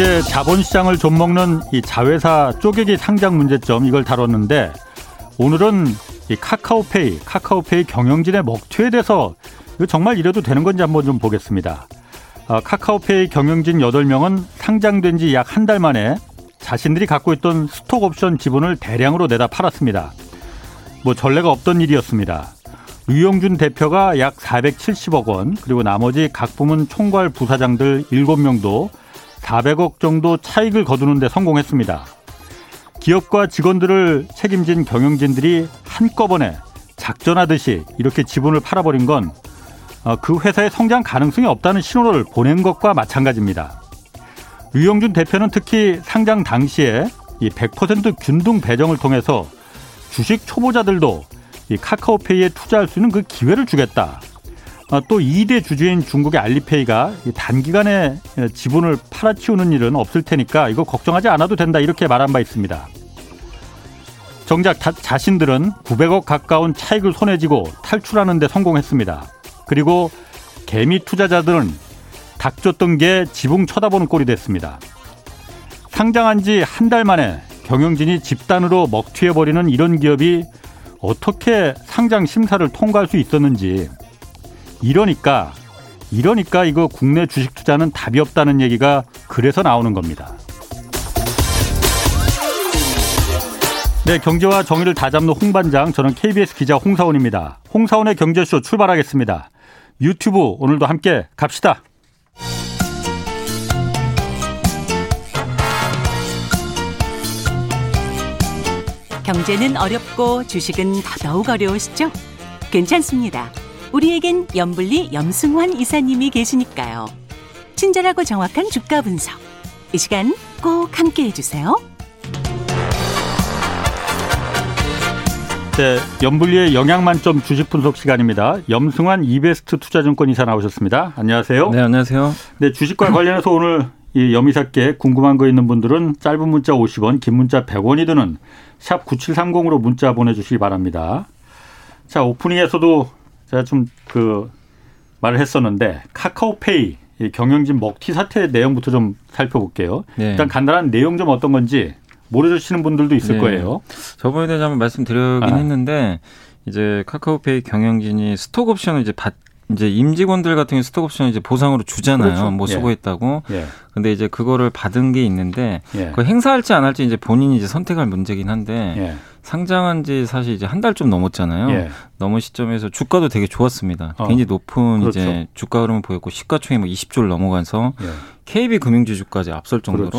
어제 자본시장을 좀먹는 이 자회사 쪼개기 상장 문제점 이걸 다뤘는데 오늘은 이 카카오페이, 카카오페이 경영진의 먹튀에 대해서 이거 정말 이래도 되는 건지 한번 좀 보겠습니다. 아, 카카오페이 경영진 8명은 상장된 지 약 한 달 만에 자신들이 갖고 있던 스톡 옵션 지분을 대량으로 내다 팔았습니다. 뭐 전례가 없던 일이었습니다. 류영준 대표가 약 470억 원, 그리고 나머지 각 부문 총괄 부사장들 7명도 400억 정도 차익을 거두는 데 성공했습니다. 기업과 직원들을 책임진 경영진들이 한꺼번에 작전하듯이 이렇게 지분을 팔아버린 건그 어, 회사의 성장 가능성이 없다는 신호를 보낸 것과 마찬가지입니다. 류영준 대표는 특히 상장 당시에 이100% 균등 배정을 통해서 주식 초보자들도 이 카카오페이에 투자할 수 있는 그 기회를 주겠다. 아, 또 2대 주주인 중국의 알리페이가 단기간에 지분을 팔아치우는 일은 없을 테니까 이거 걱정하지 않아도 된다 이렇게 말한 바 있습니다. 정작 자, 신들은 900억 가까운 차익을 손에 쥐고 탈출하는 데 성공했습니다. 그리고 개미 투자자들은 닥쳤던 게 지붕 쳐다보는 꼴이 됐습니다. 상장한 지 한 달 만에 경영진이 집단으로 먹튀해버리는 이런 기업이 어떻게 상장 심사를 통과할 수 있었는지 이러니까 이러니까 이거 국내 주식 투자는 답이 없다는 얘기가 그래서 나오는 겁니다. 네, 경제와 정의를 다잡는 홍반장, 저는 KBS 기자 홍사원입니다. 홍사원의 경제쇼 출발하겠습니다. 유튜브 오늘도 함께 갑시다. 경제는 어렵고 주식은 더더욱 어려우시죠? 괜찮습니다. 우리에겐 염불리 염승환 이사님이 계시니까요. 친절하고 정확한 주가 분석. 이 시간 꼭 함께 해주세요. 네, 염불리의 영양 만점 주식 분석 시간입니다. 염승환 이베스트 투자증권 이사 나오셨습니다. 안녕하세요. 네, 안녕하세요. 네, 주식과 관련해서 오늘 이 염이사께 궁금한 거 있는 분들은 짧은 문자 50원, 긴 문자 100원이 드는 샵 9730으로 문자 보내주시기 바랍니다. 자, 오프닝에서도 제가 좀 그 말을 했었는데 카카오페이 경영진 먹튀 사태 내용부터 좀 살펴볼게요. 네. 일단 간단한 내용 좀 어떤 건지 모르시는 분들도 있을 네. 거예요. 저번에 대해서 한번 말씀드리긴 아. 했는데 이제 카카오페이 경영진이 스톡 옵션을 이제 받 이제 임직원들 같은 경우 스톡 옵션 이제 보상으로 주잖아요. 그렇죠. 뭐 예. 수고했다고. 예. 근데 이제 그거를 받은 게 있는데 예. 그 행사할지 안 할지 이제 본인이 이제 선택할 문제긴 한데 예. 상장한 지 사실 이제 한 달 좀 넘었잖아요. 예. 넘은 시점에서 주가도 되게 좋았습니다. 어. 굉장히 높은 그렇죠. 이제 주가 흐름을 보였고 시가총액 뭐 20조를 넘어가서 예. KB 금융지주까지 앞설 정도로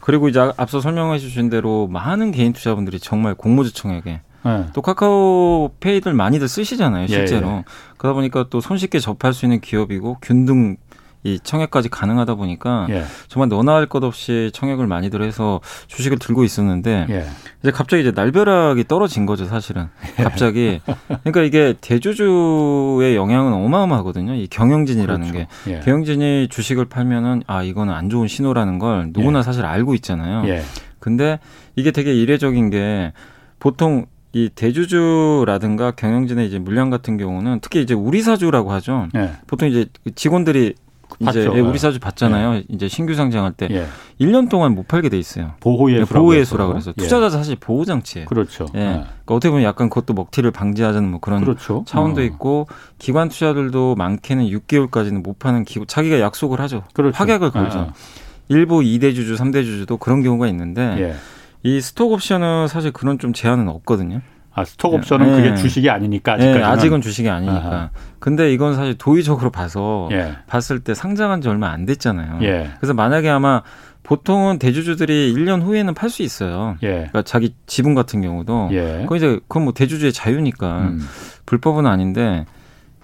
그리고 이제 앞서 설명해 주신 대로 많은 개인 투자분들이 정말 공모주청에게 네. 또 카카오페이들 많이들 쓰시잖아요, 예, 실제로. 예, 예. 그러다 보니까 또 손쉽게 접할 수 있는 기업이고 균등 이 청약까지 가능하다 보니까 예. 정말 너나 할 것 없이 청약을 많이들 해서 주식을 들고 있었는데 예. 이제 갑자기 이제 날벼락이 떨어진 거죠 사실은 예. 갑자기 그러니까 이게 대주주의 영향은 어마어마하거든요 이 경영진이라는 그렇죠. 게 예. 경영진이 주식을 팔면은 아 이거는 안 좋은 신호라는 걸 누구나 예. 사실 알고 있잖아요 근데 이게 되게 이례적인 게 보통 이 대주주라든가 경영진의 이제 물량 같은 경우는 특히 이제 우리 사주라고 하죠. 네. 보통 이제 직원들이 이제 예, 우리 사주 받잖아요. 네. 이제 신규 상장할 때 예. 1년 동안 못 팔게 돼 있어요. 보호예수 보호예수라 그래서 예. 투자자 사실 보호 장치예요. 그렇죠. 예. 네. 그러니까 어떻게 보면 약간 그것도 먹튀를 방지하자는 뭐 그런 그렇죠. 차원도 어. 있고 기관 투자들도 많게는 6개월까지는 못 파는 기 자기가 약속을 하죠. 그렇죠. 확약을 걸죠. 아. 일부 2대 주주, 3대 주주도 그런 경우가 있는데 예. 이 스톡 옵션은 사실 그런 좀 제한은 없거든요. 아, 스톡 옵션은 네. 그게 주식이 아니니까 아직까지는. 네, 아직은 주식이 아니니까. 아하. 근데 이건 사실 도의적으로 봐서 예. 봤을 때 상장한 지 얼마 안 됐잖아요. 예. 그래서 만약에 아마 보통은 대주주들이 1년 후에는 팔 수 있어요. 예. 그러니까 자기 지분 같은 경우도. 예. 그건 이제 그건 뭐 대주주의 자유니까 음. 불법은 아닌데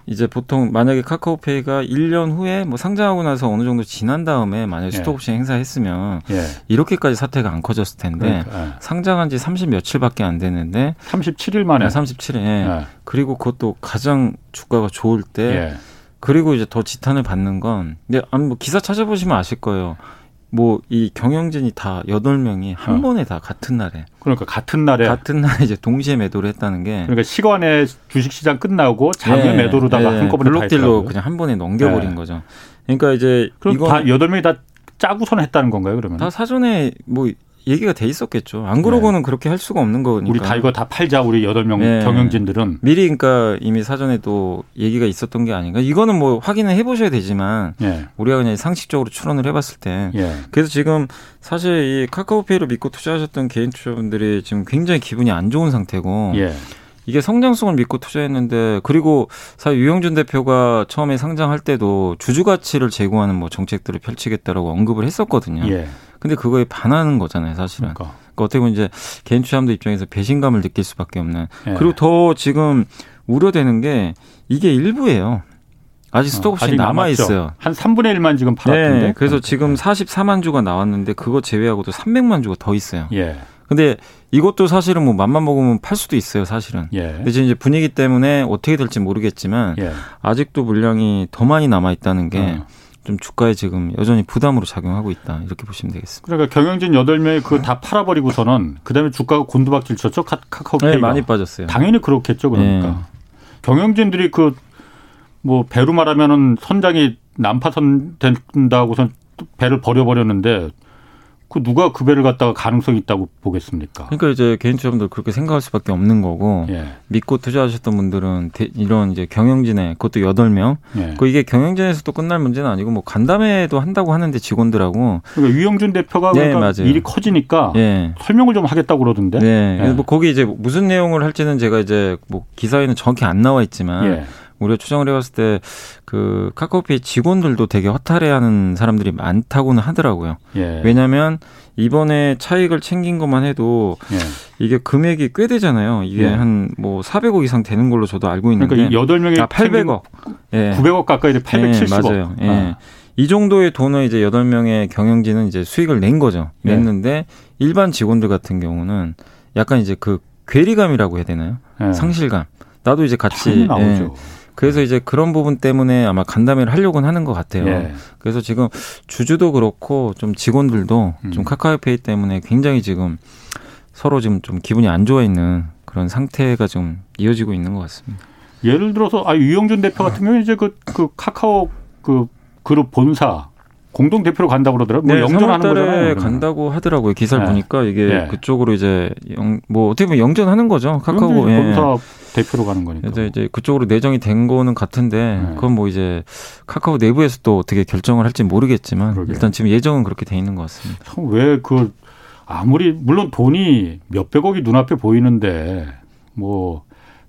이제 보통 만약에 카카오페이가 1년 후에 뭐 상장하고 나서 어느 정도 지난 다음에 만약에 예. 스톡옵션 행사했으면 예. 이렇게까지 사태가 안 커졌을 텐데 그러니까, 예. 상장한 지 30 며칠밖에 안 됐는데 37일 만에 37일 예. 그리고 그것도 가장 주가가 좋을 때 예. 그리고 이제 더 지탄을 받는 건 근데 아니 뭐 기사 찾아보시면 아실 거예요. 뭐 이 경영진이 다 여덟 명이 한 어. 번에 다 같은 날에 그러니까 같은 날에 같은 날에 이제 동시에 매도를 했다는 게 그러니까 시간에 주식 시장 끝나고 자금 네, 매도로다가 네, 한꺼번에 블록딜로 그냥 한 번에 넘겨버린 네. 거죠. 그러니까 이제 이거 다 여덟 명이 다 짜고선 했다는 건가요, 그러면? 다 사전에 뭐 얘기가 돼 있었겠죠. 안 그러고는 네. 그렇게 할 수가 없는 거니까. 우리 다 이거 다 팔자 우리 여덟 명 네. 경영진들은 미리 그러니까 이미 사전에도 얘기가 있었던 게 아닌가. 이거는 뭐 확인을 해 보셔야 되지만 네. 우리가 그냥 상식적으로 추론을 해 봤을 때 예. 그래서 지금 사실 이 카카오페이를 믿고 투자하셨던 개인 투자분들이 지금 굉장히 기분이 안 좋은 상태고. 예. 이게 성장성을 믿고 투자했는데 그리고 사실 유영준 대표가 처음에 상장할 때도 주주 가치를 제고하는 뭐 정책들을 펼치겠다라고 언급을 했었거든요. 예. 근데 그거에 반하는 거잖아요, 사실은. 그러니까. 그러니까 어떻게 보면 이제 개인 투자자들 입장에서 배신감을 느낄 수밖에 없는. 예. 그리고 더 지금 우려되는 게 이게 일부예요. 아직 어, 스톡옵션이 어, 남아 있어요. 한 3분의 1만 지금 팔았는데. 네, 그래서 지금 44만 주가 나왔는데 그거 제외하고도 300만 주가 더 있어요. 예. 근데 이것도 사실은 뭐 맘만 먹으면 팔 수도 있어요, 사실은. 예. 근데 지금 이제 분위기 때문에 어떻게 될지 모르겠지만 예. 아직도 물량이 더 많이 남아 있다는 게 어. 좀 주가에 지금 여전히 부담으로 작용하고 있다 이렇게 보시면 되겠습니다. 그러니까 경영진 8명이 그거 다 팔아버리고 서는 그다음에 주가가 곤두박질 쳤죠 카카오페이 네, 많이 빠졌어요. 당연히 그렇겠죠 그러니까 네. 경영진들이 그 뭐 배로 말하면은 선장이 난파선 된다고선 배를 버려버렸는데 그 누가 그 배를 갖다가 가능성이 있다고 보겠습니까? 그러니까 이제 개인 투자분들 그렇게 생각할 수밖에 없는 거고 예. 믿고 투자하셨던 분들은 이런 이제 경영진에 그것도 여덟 명. 예. 그 이게 경영진에서도 끝날 문제는 아니고 뭐 간담회도 한다고 하는데 직원들하고. 그러니까 유영준 대표가 네, 그러니까 일이 커지니까 예. 설명을 좀 하겠다고 그러던데. 네. 예. 뭐 거기 이제 무슨 내용을 할지는 제가 이제 뭐 기사에는 정확히 안 나와 있지만. 예. 우리가 추정을 해봤을 때 그 카카오페이 직원들도 되게 허탈해하는 사람들이 많다고는 하더라고요. 예. 왜냐하면 이번에 차익을 챙긴 것만 해도 예. 이게 금액이 꽤 되잖아요. 이게 예. 한뭐 400억 이상 되는 걸로 저도 알고 있는데. 그러니까 8명이 아, 800억. 예. 900억 가까이 돼 870억. 맞아요. 예. 아. 이 정도의 돈을 이제 8명의 경영진은 이제 수익을 낸 거죠. 예. 냈는데 일반 직원들 같은 경우는 약간 이제 그 괴리감이라고 해야 되나요? 예. 상실감. 나도 이제 같이 나오죠. 그래서 이제 그런 부분 때문에 아마 간담회를 하려고는 하는 것 같아요. 예. 그래서 지금 주주도 그렇고 좀 직원들도 음. 좀 카카오페이 때문에 굉장히 지금 서로 지금 좀 기분이 안 좋아 있는 그런 상태가 좀 이어지고 있는 것 같습니다. 예를 들어서 아 유영준 대표 같은 경우는 이제 그, 그 카카오 그 그룹 본사 공동 대표로 간다고 그러더라고요. 뭐 네, 영전하는 거잖아요. 간다고 하더라고요. 기사를 네. 보니까 이게 네. 그쪽으로 이제 영, 뭐 어떻게 보면 영전하는 거죠. 카카오 예. 본사 대표로 가는 거니까. 이제 이제 그쪽으로 내정이 된 거는 같은데 네. 그건 뭐 이제 카카오 내부에서 또 어떻게 결정을 할지 모르겠지만 그러게. 일단 지금 예정은 그렇게 돼 있는 것 같습니다. 왜그 아무리 물론 돈이 몇 백억이 눈앞에 보이는데 뭐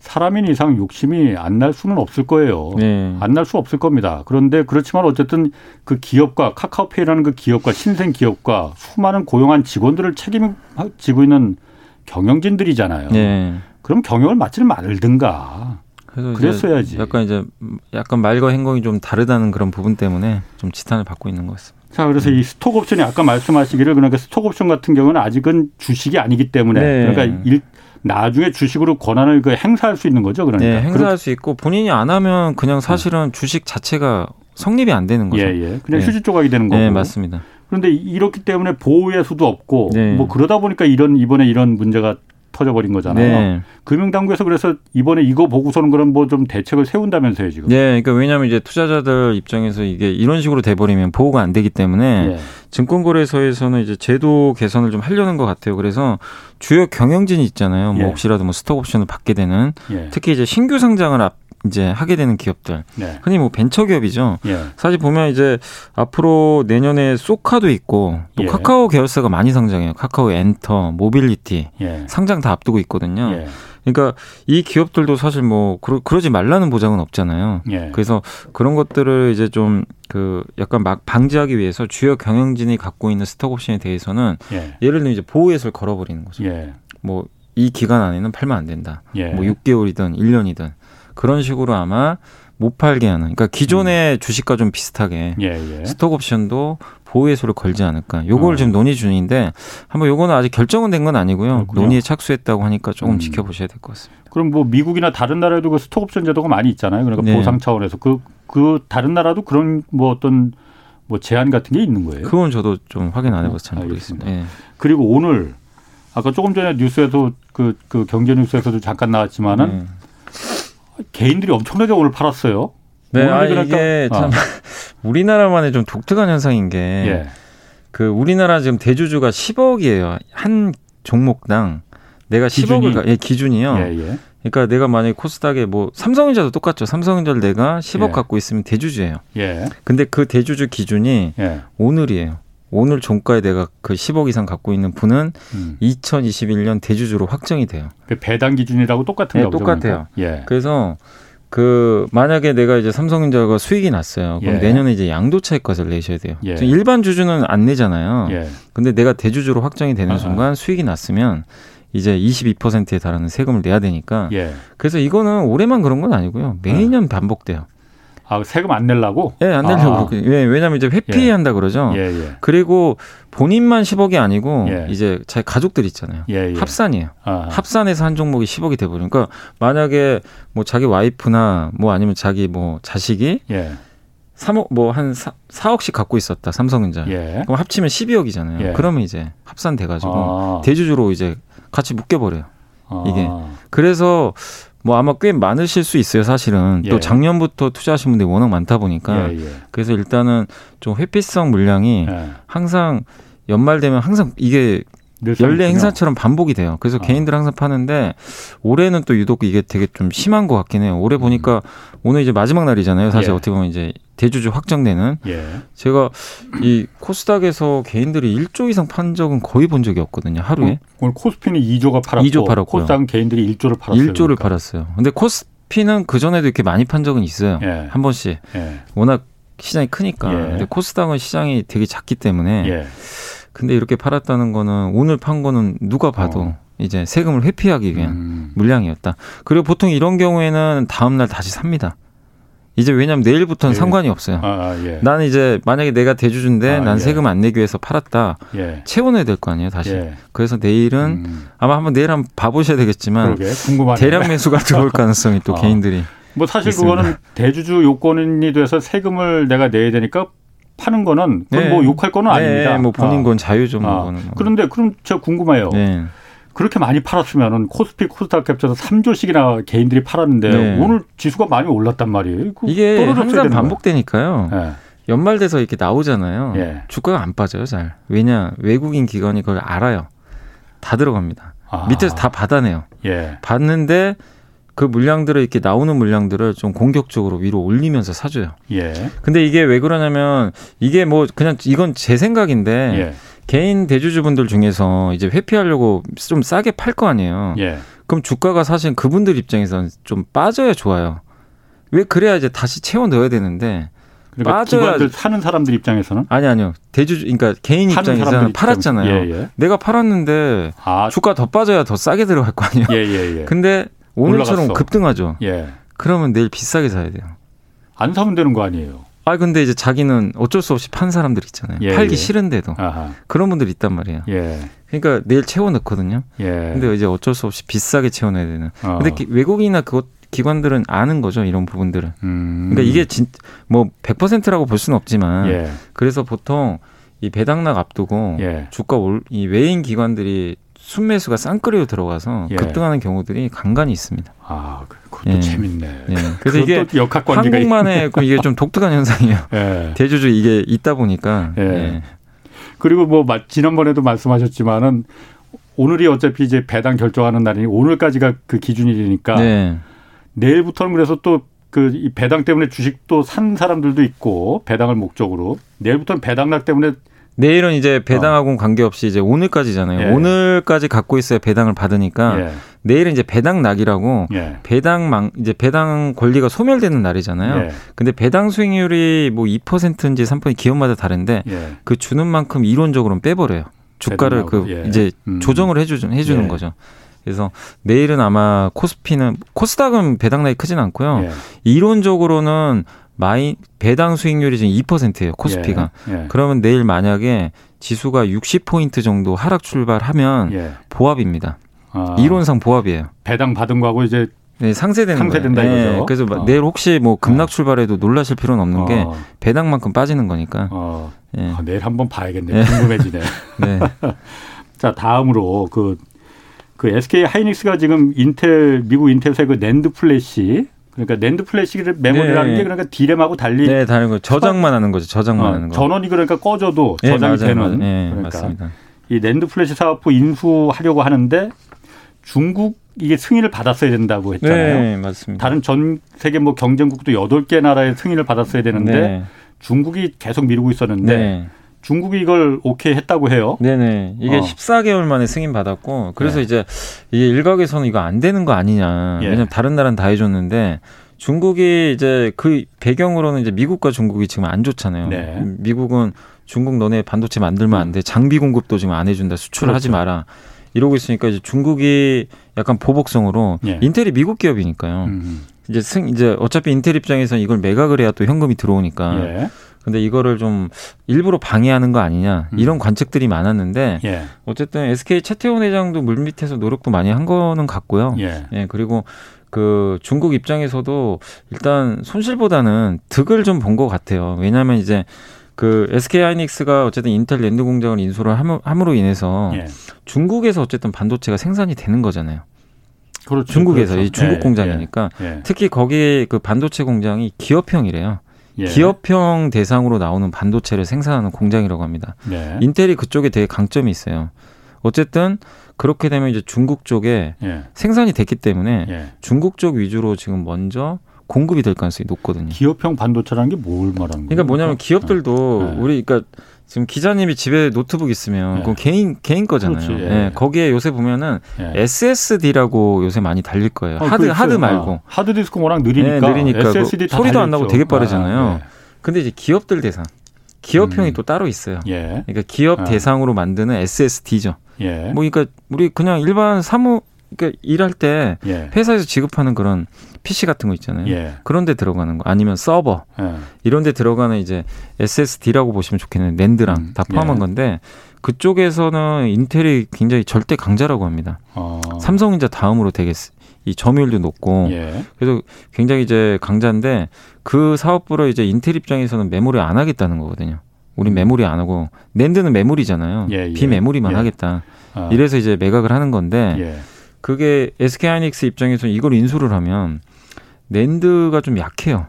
사람인 이상 욕심이 안 날 수는 없을 거예요. 네. 안날 수 없을 겁니다. 그런데 그렇지만 어쨌든 그 기업과 카카오페이라는 그 기업과 신생 기업과 수많은 고용한 직원들을 책임지고 있는 경영진들이잖아요. 네. 그럼 경영을 맡지 말든가. 그래서 그랬어야지. 약간 이제 약간 말과 행동이 좀 다르다는 그런 부분 때문에 좀 지탄을 받고 있는 것 같습니다. 자, 그래서 음. 이 스톡 옵션이 아까 말씀하시기를 그러니까 스톡 옵션 같은 경우는 아직은 주식이 아니기 때문에 네. 그러니까 일, 나중에 주식으로 권한을 그 행사할 수 있는 거죠, 그러니까. 네, 행사할 그럼, 수 있고 본인이 안 하면 그냥 사실은 주식 자체가 성립이 안 되는 거죠. 예, 예. 그냥 네. 휴지 조각이 되는 거고. 네, 맞습니다. 그런데 이렇기 때문에 보호의 수도 없고 네. 뭐 그러다 보니까 이런 이번에 이런 문제가 터져버린 거잖아요. 네. 금융당국에서 그래서 이번에 이거 보고서는 그럼 뭐 좀 대책을 세운다면서요 지금. 네, 그러니까 왜냐하면 이제 투자자들 입장에서 이게 이런 식으로 돼버리면 보호가 안 되기 때문에 네. 증권거래소에서는 이제 제도 개선을 좀 하려는 것 같아요. 그래서 주요 경영진이 있잖아요. 뭐 예. 혹시라도 뭐 스톡 옵션을 받게 되는 예. 특히 이제 신규 상장을 앞 이제 하게 되는 기업들. 네. 흔히 뭐 벤처 기업이죠. 예. 사실 보면 이제 앞으로 내년에 쏘카도 있고 또 예. 카카오 계열사가 많이 상장해요. 카카오 엔터, 모빌리티 예. 상장 다 앞두고 있거든요. 예. 그러니까 이 기업들도 사실 뭐 그러, 그러지 말라는 보장은 없잖아요. 예. 그래서 그런 것들을 이제 좀 그 약간 막 방지하기 위해서 주요 경영진이 갖고 있는 스톡 옵션에 대해서는 예. 를 들면 이제 보호 예수를 걸어버리는 거죠. 뭐이 기간 안에는 팔면 안 된다. 뭐 6개월이든 1년이든 그런 식으로 아마 못 팔게 하는. 그러니까 기존의 음. 주식과 좀 비슷하게 예, 예. 스톡 옵션도 보호예소를 걸지 않을까. 요걸 어. 지금 논의 중인데 한번 요거는 아직 결정은 된 건 아니고요. 그렇군요. 논의에 착수했다고 하니까 조금 음. 지켜보셔야 될 것 같습니다. 그럼 뭐 미국이나 다른 나라에도 그 스톡 옵션 제도가 많이 있잖아요. 그러니까 네. 보상 차원에서 그그 그 다른 나라도 그런 뭐 어떤 뭐 제한 같은 게 있는 거예요. 그건 저도 좀 확인 안 해봐서 잘 모르겠습니다. 네. 그리고 오늘 아까 조금 전에 뉴스에도 그, 그 경제 뉴스에서도 잠깐 나왔지만은 네. 개인들이 엄청나게 오늘 팔았어요. 네, 아, 이게 참 아. 우리나라만의 좀 독특한 현상인 게 예. 그 우리나라 지금 대주주가 10억이에요. 한 종목당 내가 기준이? 10억을 예, 기준이요. 예, 예. 그러니까 내가 만약에 코스닥에 뭐 삼성전자도 똑같죠. 삼성전자를 내가 10억 예. 갖고 있으면 대주주예요. 예. 근데 그 대주주 기준이 예. 오늘이에요. 오늘 종가에 내가 그 10억 이상 갖고 있는 분은 음. 2021년 대주주로 확정이 돼요. 그 배당 기준이라고 똑같은 네, 똑같아요. 예. 그래서 그 만약에 내가 이제 삼성전자가 수익이 났어요. 그럼 예. 내년에 이제 양도차익 것을 내셔야 돼요. 예. 일반 주주는 안 내잖아요. 예. 근데 내가 대주주로 확정이 되는 아하. 순간 수익이 났으면 이제 22%에 달하는 세금을 내야 되니까. 예. 그래서 이거는 올해만 그런 건 아니고요. 매년 예. 반복돼요. 아, 세금 안 내려고? 예, 네, 안 내려고. 아. 왜, 왜냐면 이제 회피한다 예. 그러죠. 예, 예. 그리고 본인만 10억이 아니고 예. 이제 자기 가족들 있잖아요. 예, 예. 합산이에요. 아하. 합산해서 한 종목이 10억이 돼 버리니까 만약에 뭐 자기 와이프나 뭐 아니면 자기 뭐 자식이 예. 3억 뭐 한 4억씩 갖고 있었다. 삼성전자. 예. 그럼 합치면 12억이잖아요. 그러면 이제 합산돼 가지고 아. 대주주로 이제 같이 묶여 버려요. 아. 이게. 그래서 뭐 아마 꽤 많으실 수 있어요, 사실은. 예. 또 작년부터 투자하신 분들이 워낙 많다 보니까. 예, 예. 그래서 일단은 좀 회피성 물량이 예. 항상 연말 되면 항상 이게 연례 행사처럼 반복이 돼요. 그래서 아. 개인들 항상 파는데 올해는 또 유독 이게 되게 좀 심한 것 같긴 해요. 올해 보니까 음. 오늘 이제 마지막 날이잖아요. 사실 예. 어떻게 보면 이제 대주주 확정되는. 예. 제가 이 코스닥에서 개인들이 1조 이상 판 적은 거의 본 적이 없거든요. 하루에. 오늘 코스피는 2조가 팔았고 2조 팔았고 코스닥은 개인들이 1조를 팔았어요. 1조를 그러니까. 팔았어요. 근데 코스피는 그 전에도 이렇게 많이 판 적은 있어요. 예. 한 번씩. 예. 워낙 시장이 크니까. 예. 근데 코스닥은 시장이 되게 작기 때문에. 예. 근데 이렇게 팔았다는 거는 오늘 판 거는 누가 봐도 어. 이제 세금을 회피하기 위한 음. 물량이었다. 그리고 보통 이런 경우에는 다음 날 다시 삽니다. 이제 왜냐면 내일부터는 예. 상관이 없어요. 아, 아, 예. 나는 이제 만약에 내가 대주주인데 아, 난 예. 세금 안 내기 위해서 팔았다. 예. 채워내야 될 거 아니에요, 다시. 예. 그래서 내일은 음. 아마 한번 내일 한번 봐보셔야 되겠지만 대량 매수가 들어올 가능성이 또 아. 개인들이. 뭐 사실 있습니다. 그거는 대주주 요건이 돼서 세금을 내가 내야 되니까 파는 거는 그건 네. 뭐 욕할 거는 네. 아닙니다. 뭐 본인 아. 건 자유죠. 뭐 아. 그런데 그럼 제가 궁금해요. 네. 그렇게 많이 팔았으면은 코스피 코스닥 합쳐서 3조씩이나 개인들이 팔았는데 네. 오늘 지수가 많이 올랐단 말이에요. 이게 항상 반복되니까요. 네. 연말 돼서 이렇게 나오잖아요. 예. 주가가 안 빠져요, 잘. 왜냐 외국인 기관이 그걸 알아요. 다 들어갑니다. 아. 밑에서 다 받아내요. 예. 받는데 그 물량들을 이렇게 나오는 물량들을 좀 공격적으로 위로 올리면서 사줘요. 예. 근데 이게 왜 그러냐면 이게 뭐 그냥 이건 제 생각인데 예. 개인 대주주분들 중에서 이제 회피하려고 좀 싸게 팔 거 아니에요. 예. 그럼 주가가 사실 그분들 입장에서는 좀 빠져야 좋아요. 왜 그래야 이제 다시 채워 넣어야 되는데 그러니까 빠져야 사는 사람들 입장에서는 아니 아니요 대주 그러니까 개인 입장에서는 팔았잖아요. 예, 예. 내가 팔았는데 아. 주가 더 빠져야 더 싸게 들어갈 거 아니에요. 예, 예, 예. 근데 오늘처럼 올라갔어. 급등하죠. 예. 그러면 내일 비싸게 사야 돼요. 안 사면 되는 거 아니에요. 아 근데 이제 자기는 어쩔 수 없이 판 사람들 있잖아요. 예, 팔기 예. 싫은데도 아하. 그런 분들 있단 말이에요. 예. 그러니까 내일 채워 넣거든요. 예. 근데 이제 어쩔 수 없이 비싸게 채워 넣어야 되는. 어. 근데 외국인이나 그것 기관들은 아는 거죠 이런 부분들은. 음. 그러니까 이게 진뭐 100%라고 볼 수는 없지만 예. 그래서 보통 이 배당락 앞두고 예. 주가 올 이 외인 기관들이 순매수가 쌍끌이로 들어가서 예. 급등하는 경우들이 간간히 있습니다. 아, 그, 그것도 예. 재밌네. 예. 그래서 이게 한국만의 그 이게 좀 독특한 현상이에요. 예. 대주주 이게 있다 보니까. 예. 예. 그리고 뭐 지난번에도 말씀하셨지만은 오늘이 어차피 이제 배당 결정하는 날이니 오늘까지가 그 기준이니까 네. 내일부터는 그래서 또그이 배당 때문에 주식도 산 사람들도 있고 배당을 목적으로 내일부터는 배당락 때문에 내일은 이제 배당하고는 어. 관계없이 이제 오늘까지잖아요. 예. 오늘까지 갖고 있어야 배당을 받으니까 예. 내일은 이제 배당 낙이라고 예. 배당망 이제 배당 권리가 소멸되는 날이잖아요. 예. 근데 배당 수익률이 뭐 2%인지 3% 기업마다 다른데 예. 그 주는 만큼 이론적으로는 빼버려요. 주가를 그 예. 이제 음. 조정을 해주 해주는 예. 거죠. 그래서 내일은 아마 코스피는 코스닥은 배당 낙이 크진 않고요. 이론적으로는 마이 배당 수익률이 지금 2%예요. 코스피가. 예, 예. 그러면 내일 만약에 지수가 60포인트 정도 하락 출발하면 예. 보합입니다. 아, 이론상 보합이에요. 배당 받은 거하고 이제 네, 상쇄되는 상쇄된다 거예요. 네, 그래서 어. 내일 혹시 뭐 급락 어. 출발해도 놀라실 필요는 없는 어. 게 배당만큼 빠지는 거니까. 어. 예. 아, 내일 한번 봐야겠네. 궁금해지네. 네. 자, 다음으로 그, 그 SK 하이닉스가 지금 인텔, 미국 인텔사의 그 낸드 플래시 그러니까 낸드 플래시 메모리라는 네. 게 그러니까 디램하고 달리 네, 다른 거 저장만 하는 거죠. 저장만 어, 하는 거. 전원이 그러니까 꺼져도 네, 저장이 네, 되는 네, 그러니까 맞습니다. 이 낸드 플래시 사업부 인수하려고 하는데 중국 이게 승인을 받았어야 된다고 했잖아요. 네, 맞습니다. 다른 전 세계 뭐 경쟁국도 여덟 개 나라의 승인을 받았어야 되는데 네. 중국이 계속 미루고 있었는데 네. 중국이 이걸 오케이 했다고 해요. 네네. 이게 어. 14개월 만에 승인 받았고 그래서 네. 이제 이게 일각에서는 이거 안 되는 거 아니냐. 예. 왜냐면 다른 나라는 다 해줬는데 중국이 이제 그 배경으로는 이제 미국과 중국이 지금 안 좋잖아요. 네. 미국은 중국 너네 반도체 만들면 안 돼. 장비 공급도 지금 안 해준다. 수출을 그렇죠. 하지 마라. 이러고 있으니까 이제 중국이 약간 보복성으로 예. 인텔이 미국 기업이니까요. 음. 이제 승 이제 어차피 인텔 입장에서는 이걸 매각을 해야 또 현금이 들어오니까. 예. 근데 이거를 좀 일부러 방해하는 거 아니냐 음. 이런 관측들이 많았는데 예. 어쨌든 SK 최태원 회장도 물밑에서 노력도 많이 한 거는 같고요. 예. 예 그리고 그 중국 입장에서도 일단 손실보다는 득을 좀 본 것 같아요. 왜냐하면 이제 그 SK 하이닉스가 어쨌든 인텔 랜드 공장을 인수를 함으로 인해서 예. 중국에서 어쨌든 반도체가 생산이 되는 거잖아요. 그렇죠. 중국에서 그렇죠. 이 중국 예, 공장이니까 예, 예. 특히 거기 그 반도체 공장이 기업형이래요. 예. 기업형 대상으로 나오는 반도체를 생산하는 공장이라고 합니다. 네. 인텔이 그쪽에 되게 강점이 있어요. 어쨌든 그렇게 되면 이제 중국 쪽에 예. 생산이 됐기 때문에 중국 쪽 위주로 지금 먼저 공급이 될 가능성이 높거든요. 기업형 반도체라는 게 뭘 말하는 거예요? 그러니까 뭐냐면 기업들도 네. 우리 그러니까 지금 기자님이 집에 노트북 있으면 네. 그건 개인 개인 거잖아요. 예. 네. 거기에 요새 보면은 예. SSD라고 요새 많이 달릴 거예요. 어, 하드 그렇죠. 하드 말고 아, 하드 디스크 워낙 느리니까, 네, 느리니까 SSD 그 소리도 안 나고 되게 빠르잖아요. 아, 예. 근데 이제 기업들 대상 기업형이 음. 또 따로 있어요. 예. 그러니까 기업 아. 대상으로 만드는 SSD죠. 예. 뭐 그러니까 우리 그냥 일반 사무 그러니까 일할 때 예. 회사에서 지급하는 그런 PC 같은 거 있잖아요. 예. 그런 데 들어가는 거 아니면 서버 예. 이런 데 들어가는 이제 SSD라고 보시면 좋겠는데 낸드랑 음. 다 포함한 예. 건데 그쪽에서는 인텔이 굉장히 절대 강자라고 합니다. 어. 삼성전자 다음으로 되게 이 점유율도 높고 예. 그래서 굉장히 이제 강자인데 그 사업부를 이제 인텔 입장에서는 메모리 안 하겠다는 거거든요. 우리 음. 메모리 안 하고 낸드는 메모리잖아요. 예, 예. 비메모리만 예. 하겠다. 아. 이래서 이제 매각을 하는 건데 예. 그게 SK 하이닉스 입장에서 이걸 인수를 하면 낸드가 좀 약해요.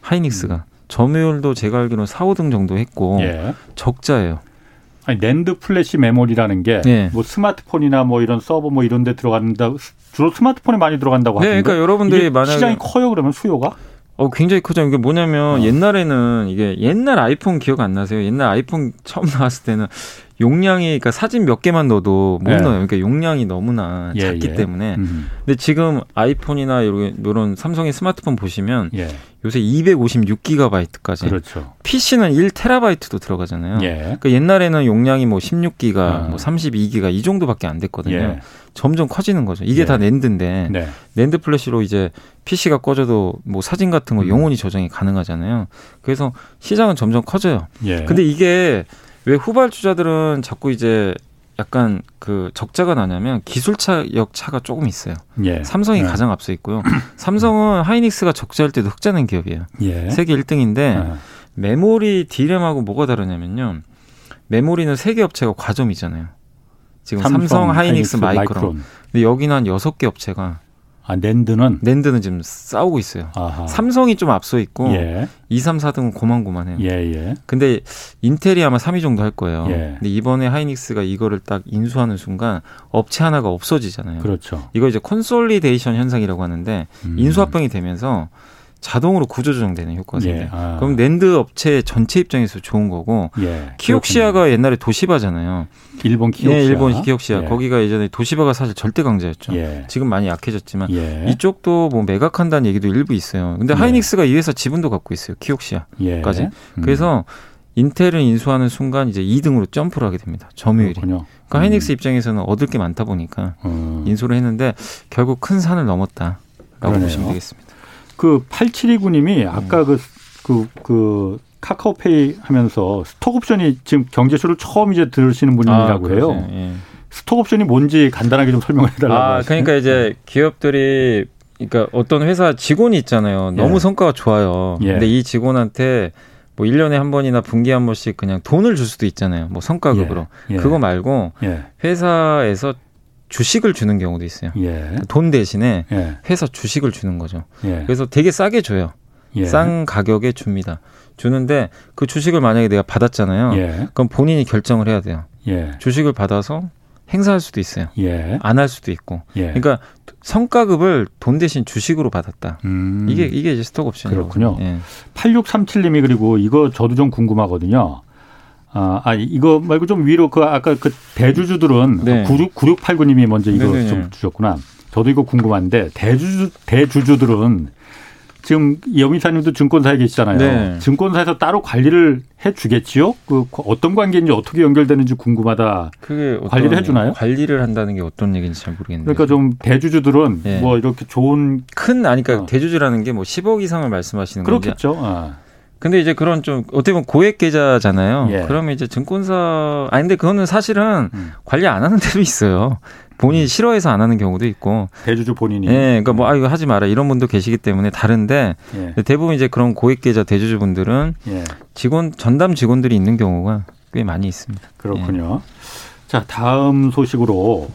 하이닉스가. 음. 점유율도 제가 알기로는 4, 5등 정도 했고 예. 적자예요. 아니 낸드 플래시 메모리라는 게 뭐 예. 스마트폰이나 뭐 이런 서버 뭐 이런 데 들어간다 주로 스마트폰에 많이 들어간다고 하는데 네, 그러니까 여러분들이 만약에 시장이 커요 그러면 수요가? 어, 굉장히 크죠. 이게 뭐냐면 어. 옛날에는 이게 옛날 아이폰 기억 안 나세요? 옛날 아이폰 처음 나왔을 때는 용량이 그러니까 사진 몇 개만 넣어도 못 예. 넣어요. 그러니까 용량이 너무나 예, 작기 예. 때문에. 음. 근데 지금 아이폰이나 이런, 이런 삼성의 스마트폰 보시면 예. 요새 256기가바이트까지. 그렇죠. PC는 1테라바이트도 들어가잖아요. 예. 그러니까 옛날에는 용량이 뭐 16기가, 아. 뭐 32기가 이 정도밖에 안 됐거든요. 예. 점점 커지는 거죠. 이게 다 낸드인데 네. 낸드 플래시로 이제 PC가 꺼져도 뭐 사진 같은 거 음. 영원히 저장이 가능하잖아요. 그래서 시장은 점점 커져요. 근데 이게 왜 후발주자들은 자꾸 이제 약간 그 적자가 나냐면 기술 차역 차가 조금 있어요. 예. 삼성이 예. 가장 앞서 있고요. 삼성은 하이닉스가 적자일 때도 흑자낸 기업이에요. 예. 세계 1등인데 아. 메모리 디램하고 뭐가 다르냐면요. 메모리는 세 개 업체가 과점이잖아요. 지금 삼성, 삼성 하이닉스, 하이닉스 마이크론. 마이크론. 근데 여기는 한 여섯 개 업체가 아, 낸드는? 낸드는 지금 싸우고 있어요. 아하. 삼성이 좀 앞서 있고 예. 2, 3, 4등은 고만고만해요. 예, 예. 근데 인텔이 아마 3위 정도 할 거예요. 예. 근데 이번에 하이닉스가 이거를 딱 인수하는 순간 업체 하나가 없어지잖아요. 그렇죠. 이거 이제 consolidation 현상이라고 하는데 음. 인수합병이 되면서 자동으로 구조 조정되는 효과가 생겨요. 예. 아. 그럼 낸드 업체 전체 입장에서 좋은 거고 예. 키옥시아가 그렇군요. 옛날에 도시바잖아요. 일본 키옥시아. 네, 일본 키옥시아. 예. 거기가 예전에 도시바가 사실 절대 강자였죠. 예. 지금 많이 약해졌지만 예. 이쪽도 뭐 매각한다는 얘기도 일부 있어요. 근데 예. 하이닉스가 이 회사 지분도 갖고 있어요. 키옥시아까지. 음. 그래서 인텔을 인수하는 순간 이제 2등으로 점프를 하게 됩니다. 점유율이. 그렇군요. 그러니까 음. 하이닉스 입장에서는 얻을 게 많다 보니까 음. 인수를 했는데 결국 큰 산을 넘었다라고 그러네요. 보시면 되겠습니다. 그 8729님이 아까 그, 그, 그 카카오페이 하면서 스톡옵션이 지금 경제쇼를 처음 이제 들으시는 분이라고 아, 해요. 예. 스톡옵션이 뭔지 간단하게 좀 설명을 해달라고. 아. 그러니까 이제 기업들이 그러니까 어떤 회사 직원이 있잖아요. 너무 예. 성과가 좋아요. 예. 근데 이 직원한테 뭐 1년에 한 번이나 분기에 한 번씩 그냥 돈을 줄 수도 있잖아요. 뭐 성과급으로. 예. 예. 그거 말고 예. 회사에서 주식을 주는 경우도 있어요. 예. 돈 대신에 예. 회사 주식을 주는 거죠. 예. 그래서 되게 싸게 줘요. 예. 싼 가격에 줍니다. 주는데 그 주식을 만약에 내가 받았잖아요. 예. 그럼 본인이 결정을 해야 돼요. 예. 주식을 받아서 행사할 수도 있어요. 예. 안할 수도 있고. 예. 그러니까 성과급을 돈 대신 주식으로 받았다. 음. 이게 이게 이제 스톡 옵션이에요. 그렇군요. 예. 8637님이 그리고 이거 저도 좀 궁금하거든요. 아, 아 이거 말고 좀 위로 그 아까 그 대주주들은 네. 96, 9689님이 먼저 이거 네네네. 좀 주셨구나. 저도 이거 궁금한데 대주주 대주주들은 지금 여미사님도 증권사에 계시잖아요. 네. 증권사에서 따로 관리를 해 주겠지요? 그 어떤 관계인지 어떻게 연결되는지 궁금하다. 그게 관리를 해 주나요? 관리를 한다는 게 어떤 얘기인지 잘 모르겠는데. 그러니까 좀 대주주들은 네. 뭐 이렇게 좋은 큰 아니 그러니까 어. 대주주라는 게 뭐 10억 이상을 말씀하시는 건지. 그렇겠죠. 아. 근데 이제 그런 좀 어떻게 보면 고액 계좌잖아요. 예. 그러면 이제 증권사 아니 근데 그거는 사실은 음. 관리 안 하는 데도 있어요. 본인이 싫어해서 안 하는 경우도 있고. 대주주 본인이. 예, 그러니까 뭐 아 이거 하지 마라 이런 분도 계시기 때문에 다른데 예. 대부분 이제 그런 고액 계좌 대주주분들은 예. 직원 전담 직원들이 있는 경우가 꽤 많이 있습니다. 그렇군요. 자, 다음 소식으로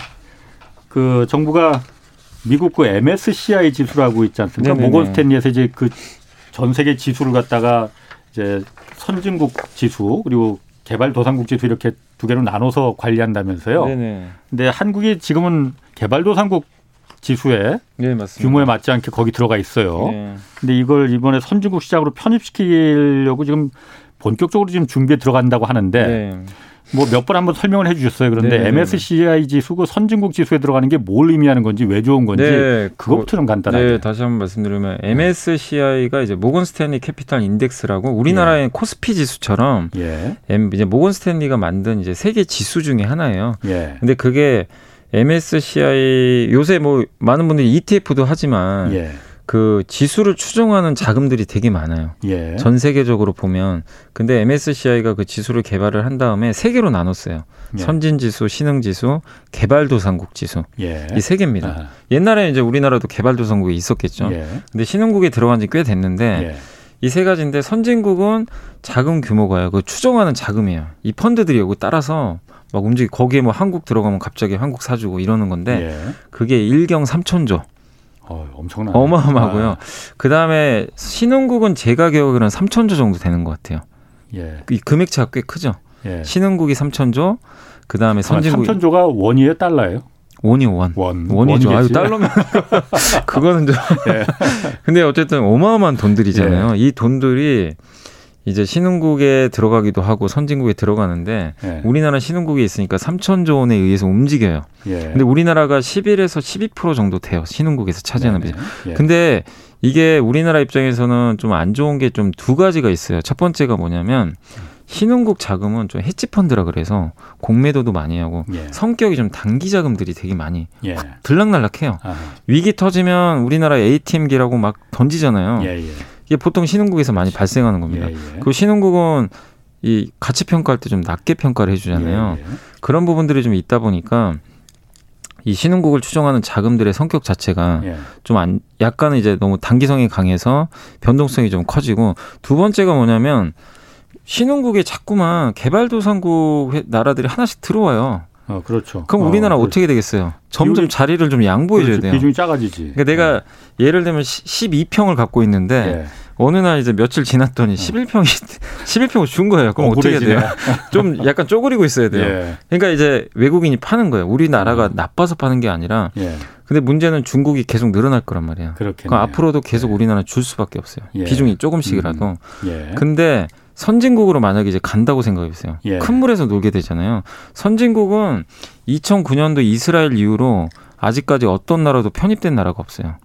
그 정부가 미국 그 MSCI 지수라고 있지 않습니까? 모건 스탠리에서 이제 그 전 세계 지수를 갖다가 이제 선진국 지수 그리고 개발도상국 지수 이렇게 두 개로 나눠서 관리한다면서요. 네네. 근데 한국이 지금은 개발도상국 지수에 네. 규모에 맞지 않게 거기 들어가 있어요. 네. 근데 이걸 이번에 선진국 시장으로 편입시키려고 지금 본격적으로 지금 준비에 들어간다고 하는데 네. 뭐 몇 번 한번 설명을 해주셨어요. 그런데 네. MSCI 지수 그 선진국 지수에 들어가는 게 뭘 의미하는 건지 왜 좋은 건지 네, 그것부터 좀 간단하게. 네, 다시 한번 말씀드리면 MSCI가 이제 모건 스탠리 캐피탈 인덱스라고 우리나라의 코스피 지수처럼 예, 이제 모건 스탠리가 만든 이제 세계 지수 중에 하나예요. 예, 근데 그게 MSCI 요새 뭐 많은 분들이 ETF도 하지만 예, 그 지수를 추종하는 자금들이 되게 많아요. 예. 전 세계적으로 보면 근데 MSCI가 그 지수를 개발을 한 다음에 세 개로 나눴어요. 예. 선진 지수, 신흥 지수, 개발도상국 지수 예. 이세 개입니다. 아, 옛날에 이제 우리나라도 개발도상국이 있었겠죠. 예, 근데 신흥국에 들어간 지 꽤 됐는데 예, 이세 가지인데 선진국은 자금 규모가요. 그 추정하는 자금이에요. 이 펀드들이 여기 따라서 막 움직이 거기에 뭐 한국 들어가면 갑자기 한국 사주고 이러는 건데 예. 그게 일경 3천조 어, 엄청나. 어마어마하고요. 아, 그 다음에 신흥국은 제가 기억으로는 3천조 정도 되는 것 같아요. 예, 이 금액 차가 꽤 크죠. 예. 신흥국이 3천조, 그 다음에 선진국 삼천조가 원이에요, 달러예요? 원이 원. 원. 원이죠. 아유 원이겠지? 달러면 그거는 좀. 예. 근데 어쨌든 어마어마한 돈들이잖아요. 이 돈들이 이제 신흥국에 들어가기도 하고 선진국에 들어가는데 예. 우리나라 신흥국에 있으니까 3천조 원에 의해서 움직여요. 예. 근데 우리나라가 11에서 12% 정도 돼요. 신흥국에서 차지하는 비율. 네네. 예. 근데 이게 우리나라 입장에서는 좀 안 좋은 게 좀 두 가지가 있어요. 첫 번째가 뭐냐면 신흥국 자금은 좀 헤지 펀드라 그래서 공매도도 많이 하고 예. 성격이 좀 단기 자금들이 되게 많이 예. 들락날락해요. 아, 위기 터지면 우리나라 ATM기라고 막 던지잖아요. 예, 예. 이게 보통 신흥국에서 많이 발생하는 겁니다. 예, 예. 그 신흥국은 이 가치 평가할 때 좀 낮게 평가를 해주잖아요. 예, 예. 그런 부분들이 좀 있다 보니까 이 신흥국을 추정하는 자금들의 성격 자체가 예. 좀 안, 약간은 이제 너무 단기성이 강해서 변동성이 좀 커지고 두 번째가 뭐냐면 신흥국에 자꾸만 개발도상국 회- 나라들이 하나씩 들어와요. 어, 그렇죠. 그럼 어, 우리나라 그- 어떻게 되겠어요? 점점 비율이- 자리를 좀 양보해 줘야 그렇지, 돼요. 비중이 작아지지. 그러니까 내가 예를 들면 12평을 갖고 있는데 예. 어느 날 이제 며칠 지났더니 11평이 11평을 준 거예요. 그럼 어 떻게 해야 돼요? 좀 약간 쪼그리고 있어야 돼요. 예. 그러니까 이제 외국인이 파는 거예요. 우리나라가 음. 나빠서 파는 게 아니라 예. 근데 문제는 중국이 계속 늘어날 거란 말이에요. 그럼 앞으로도 계속 예. 우리나라 줄 수밖에 없어요. 예. 비중이 조금씩이라도. 예. 근데 선진국으로 만약에 이제 간다고 생각해 보세요. 예. 큰 물에서 놀게 되잖아요. 선진국은 2009년도 이스라엘 이후로 아직까지 어떤 나라도 편입된 나라가 없어요.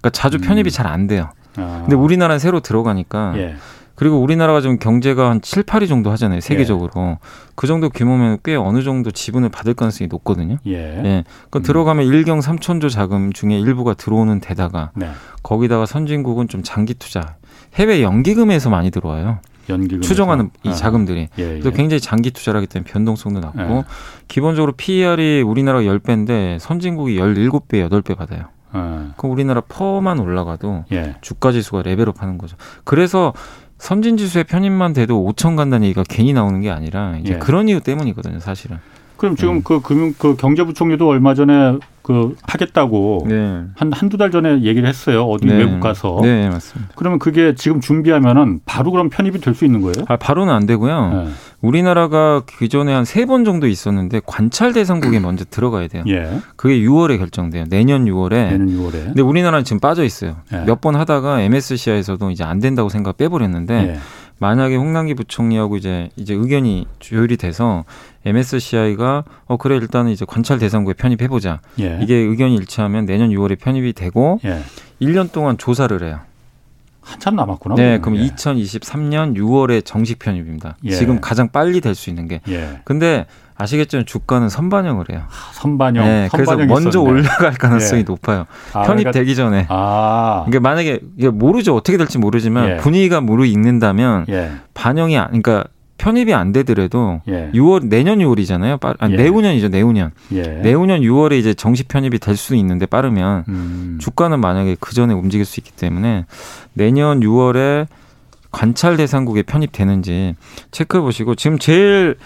그러니까 자주 편입이 음. 잘안 돼요. 아. 근데 우리나라는 새로 들어가니까 예. 그리고 우리나라가 지금 경제가 한 7, 8위 정도 하잖아요. 세계적으로. 그 정도 규모면 꽤 어느 정도 지분을 받을 가능성이 높거든요. 예. 예. 그 음. 들어가면 일경 3천조 자금 중에 일부가 들어오는 데다가 네. 거기다가 선진국은 좀 장기 투자. 해외 연기금에서 많이 들어와요. 연기금 추정하는 이 자금들이. 예. 예. 그래서 굉장히 장기 투자라기 때문에 변동성도 낮고 예. 기본적으로 PER이 우리나라가 10배인데 선진국이 17배, 8배 받아요. 어. 그럼 우리나라 퍼만 올라가도 예. 주가 지수가 레벨업 하는 거죠. 그래서 선진 지수의 편입만 돼도 5천 간다는 얘기가 괜히 나오는 게 아니라 이제 예. 그런 이유 때문이거든요, 사실은. 그럼 지금 음. 그 금융 그 경제부총리도 얼마 전에 그 하겠다고 네. 한 한두 달 전에 얘기를 했어요. 어디 네. 외국 가서. 네, 맞습니다. 그러면 그게 지금 준비하면은 바로 그럼 편입이 될 수 있는 거예요? 아, 바로는 안 되고요. 네. 우리나라가 기존에 한 세 번 정도 있었는데 관찰 대상국에 먼저 들어가야 돼요. 예. 그게 6월에 결정돼요. 내년 6월에. 내년 6월에. 근데 우리나라는 지금 빠져 있어요. 예. 몇번 하다가 MSCI에서도 이제 안 된다고 생각 빼버렸는데 예. 만약에 홍남기 부총리하고 이제 이제 의견이 조율이 돼서 MSCI가 어 그래 일단은 이제 관찰 대상국에 편입해 보자. 예. 이게 의견이 일치하면 내년 6월에 편입이 되고 예. 1년 동안 조사를 해요. 한참 남았구나. 네, 그럼 예. 2023년 6월에 정식 편입입니다. 예. 지금 가장 빨리 될 수 있는 게. 예. 근데 아시겠지만 주가는 선반영을 해요. 아, 선반영. 네, 그래서 먼저 있었네. 올라갈 가능성이 예. 높아요. 아, 편입되기 그러니까, 전에. 아. 이게 만약에 이게 모르죠 어떻게 될지 모르지만 예. 분위기가 무르익는다면 예. 반영이 그러니까 편입이 안 되더라도 예. 6월 내년 6월이잖아요. 빠, 아니, 예. 내후년이죠. 내후년. 예. 내후년 6월에 이제 정식 편입이 될 수 있는데 빠르면 음. 주가는 만약에 그 전에 움직일 수 있기 때문에 내년 6월에 관찰 대상국에 편입되는지 체크해 보시고 지금 제일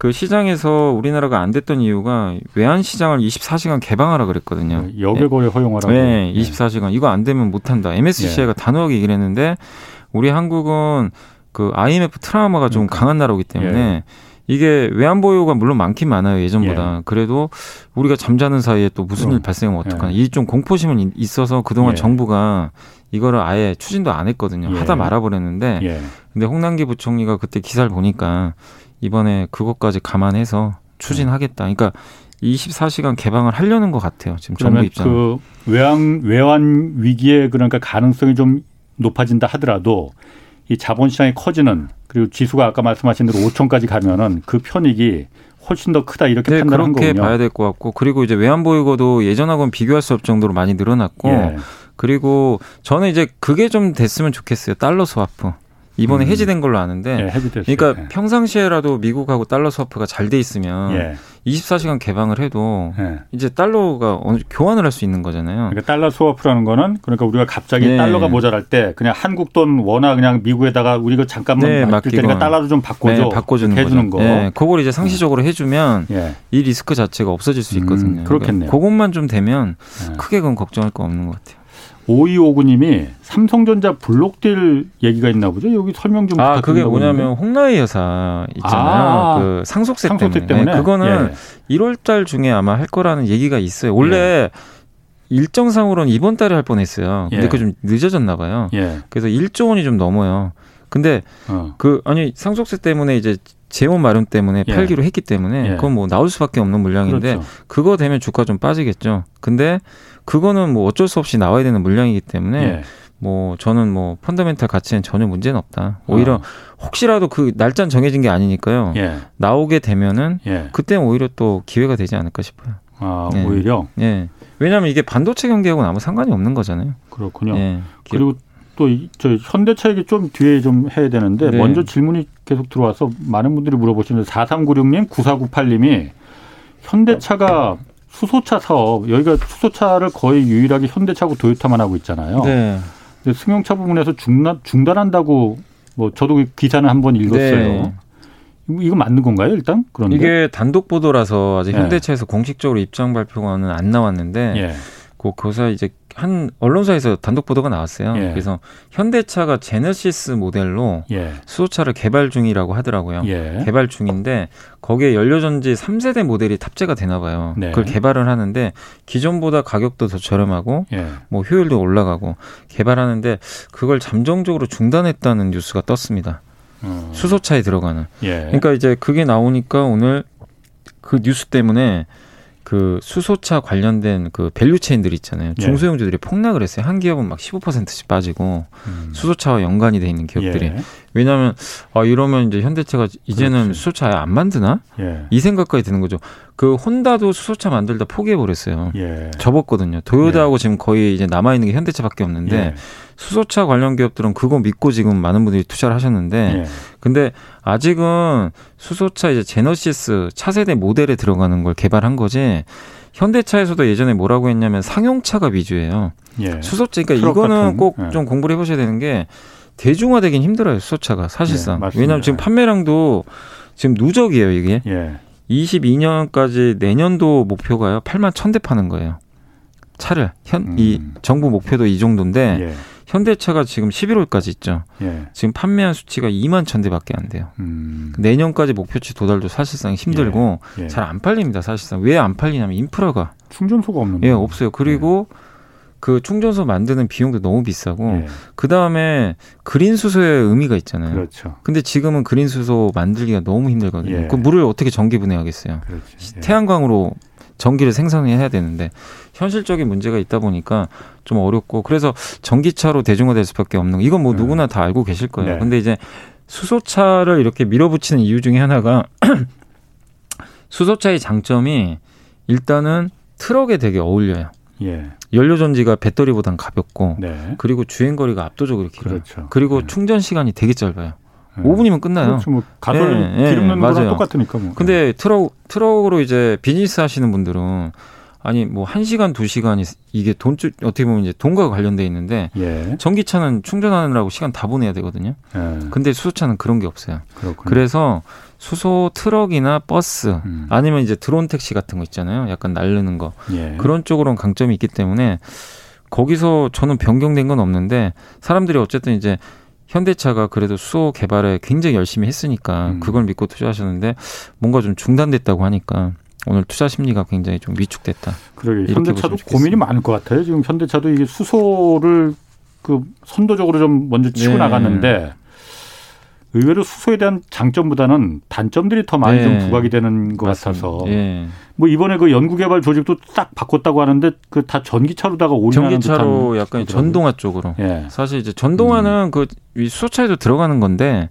그 시장에서 우리나라가 안 됐던 이유가 외환 시장을 24시간 개방하라 그랬거든요. 네, 역외 거래 허용하라고. 네, 24시간 이거 안 되면 못 한다. MSCI가 네. 단호하게 얘기를 했는데 우리 한국은 그 IMF 트라우마가 좀 그러니까. 강한 나라이기 때문에 예. 이게 외환 보유가 물론 많긴 많아요 예전보다 예. 그래도 우리가 잠자는 사이에 또 무슨 그럼. 일 발생하면 어떡하나 예. 이좀 공포심은 있어서 그동안 예. 정부가 이거를 아예 추진도 안 했거든요 예. 하다 말아버렸는데 예. 근데 홍남기 부총리가 그때 기사를 보니까 이번에 그것까지 감안해서 추진하겠다. 그러니까 24시간 개방을 하려는 것 같아요. 지금 정부 입장. 그 외환 외환 위기의 그러니까 가능성이 좀 높아진다 하더라도 이 자본시장이 커지는 그리고 지수가 아까 말씀하신 대로 5천까지 가면은 그 편익이 훨씬 더 크다 이렇게 네, 판단한 그렇게 거군요. 봐야 될 것 같고 그리고 이제 외환 보유고도 예전하고는 비교할 수 없을 정도로 많이 늘어났고 예. 그리고 저는 이제 그게 좀 됐으면 좋겠어요. 달러 스와프. 이번에 음. 해지된 걸로 아는데 예, 해지됐어요. 그러니까 예. 평상시에라도 미국하고 달러 스와프가 잘 돼 있으면 예. 24시간 개방을 해도 예. 이제 달러가 어느 교환을 할 수 있는 거잖아요. 그러니까 달러 스와프라는 거는 그러니까 우리가 갑자기 네. 달러가 모자랄 때 그냥 한국 돈 워낙 그냥 미국에다가 우리가 잠깐만 네, 맡길 테니까 달러도 좀 바꿔줘. 네, 바꿔주는 해주는. 거. 네, 그걸 이제 상시적으로 해주면 예. 이 리스크 자체가 없어질 수 음, 있거든요. 음, 그렇겠네요. 그러니까 그것만 좀 되면 예. 크게 그건 걱정할 거 없는 것 같아요. 5259님이 삼성전자 block deal 얘기가 있나 보죠. 여기 설명 좀 아, 그게 뭐냐면 홍나희 여사 있잖아요. 아, 그 상속세, 상속세 때문에. 때문에. 네, 그거는 예. 1월 달 중에 아마 할 거라는 얘기가 있어요. 원래 예. 일정상으로는 이번 달에 할 뻔했어요. 근데 예. 그게 좀 늦어졌나 봐요. 예. 그래서 1조 원이 좀 넘어요. 근데 어. 그 아니 상속세 때문에 이제 재원 마련 때문에 예. 팔기로 했기 때문에 예. 그건 뭐 나올 수밖에 없는 물량인데 그렇죠. 그거 되면 주가 좀 빠지겠죠. 근데 그거는 뭐 어쩔 수 없이 나와야 되는 물량이기 때문에 예. 뭐 저는 뭐 펀더멘탈 가치는 전혀 문제는 없다. 오히려 어. 혹시라도 그 날짜는 정해진 게 아니니까요. 예. 나오게 되면은 예. 그때 오히려 또 기회가 되지 않을까 싶어요. 아 예. 오히려. 예. 왜냐하면 이게 반도체 경기하고는 아무 상관이 없는 거잖아요. 그렇군요. 예. 그리고 또저 현대차 얘기 좀 뒤에 좀 해야 되는데 네. 먼저 질문이 계속 들어와서 많은 분들이 물어보시는데 4396님, 9498님이 현대차가 수소차 사업 여기가 수소차를 거의 유일하게 현대차고 도요타만 하고 있잖아요. 네. 근데 승용차 부분에서 중단 중단한다고 뭐 저도 그 기사는 한 번 읽었어요. 네. 이거 맞는 건가요, 일단? 그런데 이게 단독 보도라서 아직 네. 현대차에서 네. 공식적으로 입장 발표가는 안 나왔는데 예. 그 교사 이제 한 언론사에서 단독 보도가 나왔어요. 예. 그래서 현대차가 제너시스 모델로 예. 수소차를 개발 중이라고 하더라고요. 예. 개발 중인데 거기에 연료전지 3세대 모델이 탑재가 되나 봐요. 네. 그걸 개발을 하는데 기존보다 가격도 더 저렴하고 예. 뭐 효율도 올라가고 개발하는데 그걸 잠정적으로 중단했다는 뉴스가 떴습니다. 어. 수소차에 들어가는. 예. 그러니까 이제 그게 나오니까 오늘 그 뉴스 때문에 그 수소차 관련된 그 value chain들 있잖아요. 예. 중소형주들이 폭락을 했어요. 한 기업은 막 15%씩 빠지고 음. 수소차와 연관이 돼 있는 기업들이. 예. 왜냐하면 아 이러면 이제 현대차가 이제는 그렇지. 수소차 아예 안 만드나? 예. 이 생각까지 드는 거죠. 그 혼다도 수소차 만들다 포기해 버렸어요. 예. 접었거든요. 도요다하고 예. 지금 거의 이제 남아 있는 게 현대차밖에 없는데 예. 수소차 관련 기업들은 그거 믿고 지금 많은 분들이 투자를 하셨는데 예. 근데 아직은 수소차 이제 제너시스 차세대 모델에 들어가는 걸 개발한 거지 현대차에서도 예전에 뭐라고 했냐면 상용차가 위주예요. 예. 수소차 그러니까 이거는 꼭좀 예. 공부를 해보셔야 되는 게 대중화되긴 힘들어요 수소차가 사실상. 예, 왜냐하면 지금 판매량도 지금 누적이에요 이게. 예. 22년까지 내년도 목표가요. 8만 1000대 파는 거예요. 차를 현이 음. 정부 목표도 이 정도인데 예. 현대차가 지금 11월까지 있죠. 예. 지금 판매한 수치가 2만 1000대밖에 안 돼요. 음. 내년까지 목표치 도달도 사실상 힘들고 예. 예. 잘안 팔립니다. 사실상 왜 안 팔리냐면 인프라가 충전소가 없는 예, 없어요. 그리고 예. 그 충전소 만드는 비용도 너무 비싸고 예. 그 다음에 그린 수소의 의미가 있잖아요. 그렇죠. 근데 지금은 그린 수소 만들기가 너무 힘들거든요. 예. 그 물을 어떻게 전기 분해하겠어요? 예. 태양광으로 전기를 생산해야 되는데 현실적인 문제가 있다 보니까 좀 어렵고 그래서 전기차로 대중화될 수밖에 없는 거. 이건 뭐 네. 누구나 다 알고 계실 거예요. 네. 근데 이제 수소차를 이렇게 밀어붙이는 이유 중에 하나가 수소차의 장점이 일단은 트럭에 되게 어울려요. 예. 연료 전지가 배터리보단 가볍고 네. 그리고 주행 거리가 압도적으로 길어요. 그렇죠. 그리고 네. 충전 시간이 되게 짧아요. 네. 5분이면 끝나요. 그렇죠. 뭐 가솔 네, 기름 넣는 거랑 똑같으니까 뭐. 근데 트럭 트럭으로 이제 비즈니스 하시는 분들은 아니 뭐 1시간 2시간이 이게 돈 어떻게 보면 이제 돈과 관련돼 있는데 예. 전기차는 충전하느라고 시간 다 보내야 되거든요. 예. 근데 수소차는 그런 게 없어요. 그렇군요. 그래서 수소 트럭이나 버스 음. 아니면 이제 드론 택시 같은 거 있잖아요. 약간 날르는 거. 예. 그런 쪽으로는 강점이 있기 때문에 거기서 저는 변경된 건 없는데 사람들이 어쨌든 이제 현대차가 그래도 수소 개발에 굉장히 열심히 했으니까 음. 그걸 믿고 투자하셨는데 뭔가 좀 중단됐다고 하니까 오늘 투자 심리가 굉장히 좀 위축됐다. 그러게 현대차도 고민이 많을 것 같아요. 지금 현대차도 이게 수소를 그 선도적으로 좀 먼저 치고 네. 나갔는데 의외로 수소에 대한 장점보다는 단점들이 더 많이 네. 좀 부각이 되는 것 맞습니다. 같아서 네. 뭐 이번에 그 연구개발 조직도 딱 바꿨다고 하는데 그 다 전기차로다가 올인하는 전기차로 약간 전동화 쪽으로 예. 사실 이제 전동화는 음. 그 수소차에도 들어가는 건데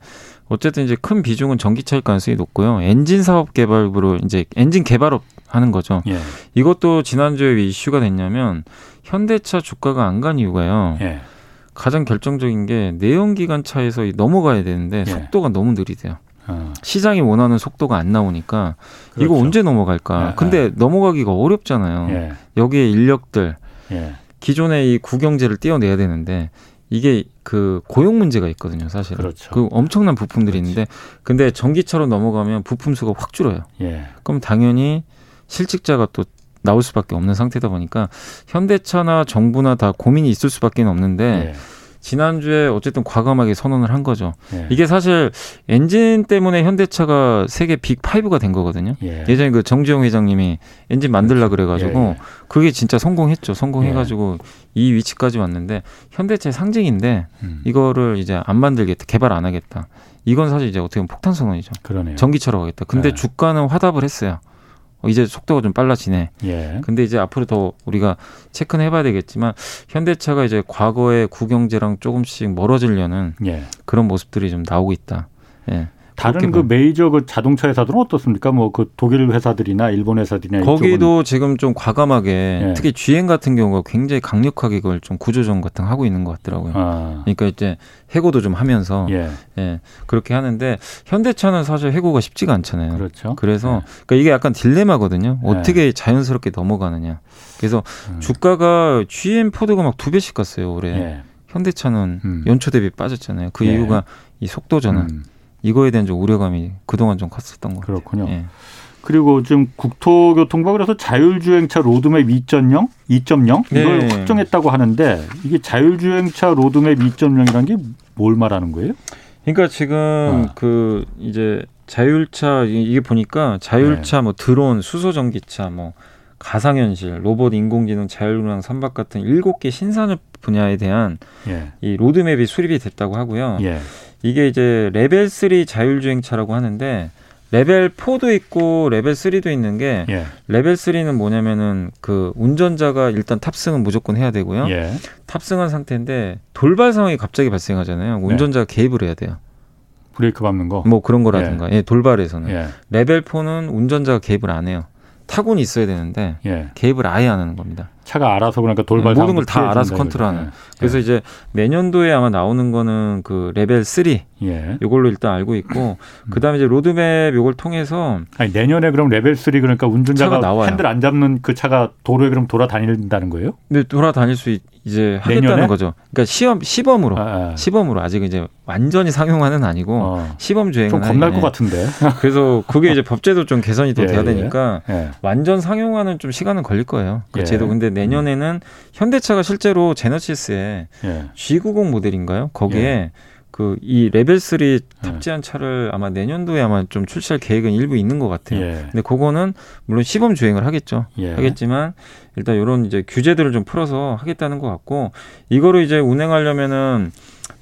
어쨌든 이제 큰 비중은 전기차일 가능성이 높고요. 엔진 사업 개발부로 이제 엔진 개발업 하는 거죠. 예. 이것도 지난주에 왜 이슈가 됐냐면 현대차 주가가 안 간 이유가요. 예. 가장 결정적인 게 내연 기관 차에서 넘어가야 되는데 예. 속도가 너무 느리대요. 어. 시장이 원하는 속도가 안 나오니까 그렇죠. 이거 언제 넘어갈까? 예, 근데 예. 넘어가기가 어렵잖아요. 예. 여기에 인력들 기존의 이 구경제를 떼어내야 되는데 이게 그 고용 문제가 있거든요, 사실. 그렇죠. 그 엄청난 부품들이 그렇지. 있는데 근데 전기차로 넘어가면 부품 수가 확 줄어요. 예. 그럼 당연히 실직자가 또 나올 수밖에 없는 상태다 보니까 현대차나 정부나 다 고민이 있을 수밖에 없는데 예. 지난주에 어쨌든 과감하게 선언을 한 거죠. 예. 이게 사실 엔진 때문에 현대차가 세계 빅5가 된 거거든요. 예. 전에 그 정주영 회장님이 엔진 만들라 그렇죠. 그래가지고 예, 예. 그게 진짜 성공했죠. 성공해가지고 예. 이 위치까지 왔는데 현대차의 상징인데 음. 이거를 이제 안 만들겠다, 개발 안 하겠다. 이건 사실 이제 어떻게 보면 폭탄 선언이죠. 그러네요. 전기차로 가겠다. 근데 예. 주가는 화답을 했어요. 어, 이제 속도가 좀 빨라지네. 예. 근데 이제 앞으로 더 우리가 체크는 해봐야 되겠지만 현대차가 이제 과거의 구경제랑 조금씩 멀어지려는 예. 그런 모습들이 좀 나오고 있다. 예. 다른 그 메이저 그 자동차 회사들은 어떻습니까? 뭐 그 독일 회사들이나 일본 회사들이나 거기도 지금 좀 과감하게 예. 특히 GM 같은 경우가 굉장히 강력하게 그걸 좀 구조조정 같은 거 하고 있는 것 같더라고요. 아. 그러니까 이제 해고도 좀 하면서 예. 예. 그렇게 하는데 현대차는 사실 해고가 쉽지가 않잖아요. 그렇죠. 그래서 예. 그러니까 이게 약간 딜레마거든요. 예. 어떻게 자연스럽게 넘어가느냐. 그래서 음. 주가가 GM 포드가 막 두 배씩 갔어요 올해. 예. 현대차는 음. 연초 대비 빠졌잖아요. 그 이유가 이 속도 전환. 음. 이거에 대한 좀 우려감이 그동안 좀 컸었던 것 같아요. 그렇군요. 예. 그리고 지금 국토교통부가 그래서 자율주행차 로드맵 2.0, 2.0 이걸 네. 확정했다고 하는데 이게 자율주행차 로드맵 2.0이라는 게 뭘 말하는 거예요? 그러니까 지금 어. 그 이제 자율차 이게 보니까 자율차 네. 뭐 드론, 수소 전기차 뭐 가상현실, 로봇, 인공지능, 자율운항, 선박 같은 일곱 개 신산업 분야에 대한 예. 이 로드맵이 수립이 됐다고 하고요. 예. 이게 이제 레벨 3 자율주행차라고 하는데 레벨 4도 있고 레벨 3도 있는 게 예. 레벨 3는 뭐냐면은 그 운전자가 일단 탑승은 무조건 해야 되고요. 예. 탑승한 상태인데 돌발 상황이 갑자기 발생하잖아요. 네. 운전자가 네. 개입을 해야 돼요. 브레이크 밟는 거. 뭐 그런 거라든가. 예, 예 돌발에서는. 예. 레벨 4는 운전자가 개입을 안 해요. 타고는 있어야 되는데 예. 개입을 아예 안 하는 겁니다. 차가 알아서 그러니까 돌발 모든 걸 다 알아서 컨트롤하는. 네. 그래서 네. 이제 내년도에 아마 나오는 거는 그 레벨 3 예. 이걸로 일단 알고 있고 음. 그다음에 이제 로드맵 요걸 통해서 아니 내년에 그럼 레벨 3 그러니까 운전자가 핸들 안 잡는 그 차가 도로에 그럼 돌아다닌다는 거예요? 네, 돌아다닐 수 있, 이제 하겠다는 내년에? 거죠. 그러니까 시험 시범으로 아, 아. 시범으로 아직 이제 완전히 상용화는 아니고 어. 시범 주행은 좀 겁날 것 같은데. 그래서 그게 이제 법제도 좀 개선이 더 예, 돼야 예. 되니까 예. 완전 상용화는 좀 시간은 걸릴 거예요. 그 예. 제도 근데 내년에는 현대차가 실제로 제너시스에 예. G90 모델인가요? 거기에 예. 그 이 레벨 3 탑재한 차를 아마 내년도에 아마 좀 출시할 계획은 일부 있는 것 같아요. 예. 근데 그거는 물론 시범 주행을 하겠죠. 예. 하겠지만 일단 이런 이제 규제들을 좀 풀어서 하겠다는 것 같고 이거를 이제 운행하려면은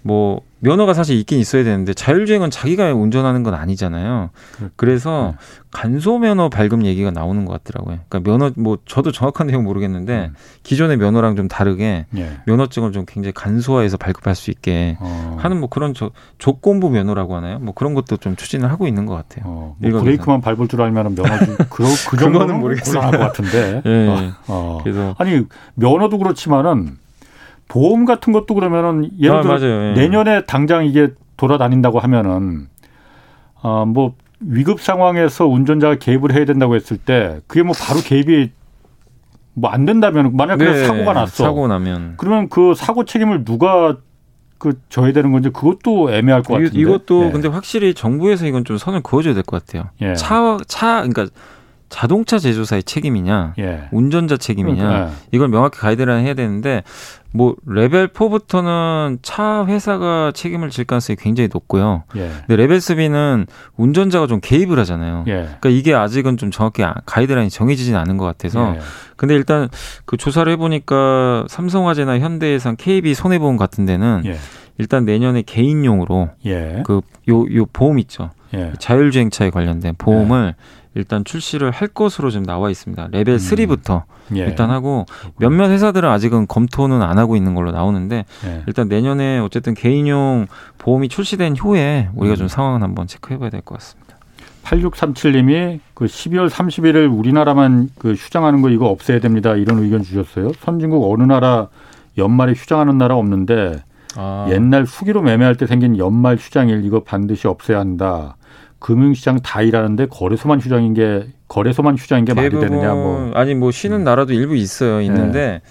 뭐 면허가 사실 있긴 있어야 되는데 자율주행은 자기가 운전하는 건 아니잖아요. 그래서 네. 간소 면허 발급 얘기가 나오는 것 같더라고요. 그러니까 면허 뭐 저도 정확한 내용 모르겠는데 음. 기존의 면허랑 좀 다르게 예. 면허증을 좀 굉장히 간소화해서 발급할 수 있게 어. 하는 뭐 그런 저, 조건부 면허라고 하나요? 뭐 그런 것도 좀 추진을 하고 있는 것 같아요. 어, 뭐 브레이크만 밟을 줄 알면 면허 그, 그 정도는 모르겠어요. 것 같은데. 예. 어, 어. 그래서 아니 면허도 그렇지만은 보험 같은 것도 그러면은 예를 아, 들어 아, 내년에 당장 이게 돌아다닌다고 하면은 어뭐 위급 상황에서 운전자가 개입을 해야 된다고 했을 때 그게 뭐 바로 개입이 뭐 안 된다면 만약 에 네, 사고가 났어 사고 나면 그러면 그 사고 책임을 누가 그 져야 되는 건지 그것도 애매할 것 같은데 이 것도 네. 근데 확실히 정부에서 이건 좀 선을 그어줘야 될 것 같아요. 예. 차, 차, 그러니까 자동차 제조사의 책임이냐, 예. 운전자 책임이냐, 그러니까. 이걸 명확히 가이드라인 해야 되는데 뭐 레벨 4부터는 차 회사가 책임을 질 가능성이 굉장히 높고요. 예. 근데 레벨 3는 운전자가 좀 개입을 하잖아요. 예. 그러니까 이게 아직은 좀 정확히 아, 가이드라인이 정해지진 않은 것 같아서. 예. 근데 일단 그 조사를 해보니까 삼성화재나 현대해상, KB 손해보험 같은 데는 예. 일단 내년에 개인용으로 예. 그요 요 보험 있죠. 예. 자율주행차에 관련된 보험을 일단 출시를 할 것으로 좀 나와 있습니다. 레벨 3부터 음. 예. 일단 하고 몇몇 회사들은 아직은 검토는 안 하고 있는 걸로 나오는데 예. 일단 내년에 어쨌든 개인용 보험이 출시된 후에 우리가 음. 좀 상황을 한번 체크해 봐야 될 것 같습니다. 8637님이 그 12월 30일을 우리나라만 그 휴장하는 거 이거 없애야 됩니다. 이런 의견 주셨어요. 선진국 어느 나라 연말에 휴장하는 나라 없는데 아. 옛날 후기로 매매할 때 생긴 연말 휴장일 이거 반드시 없애야 한다. 금융시장 다 일하는데 거래소만 휴장인 게 거래소만 휴장인 게 말이 되느냐 뭐 아니 뭐 쉬는 음. 나라도 일부 있어요 있는데 네.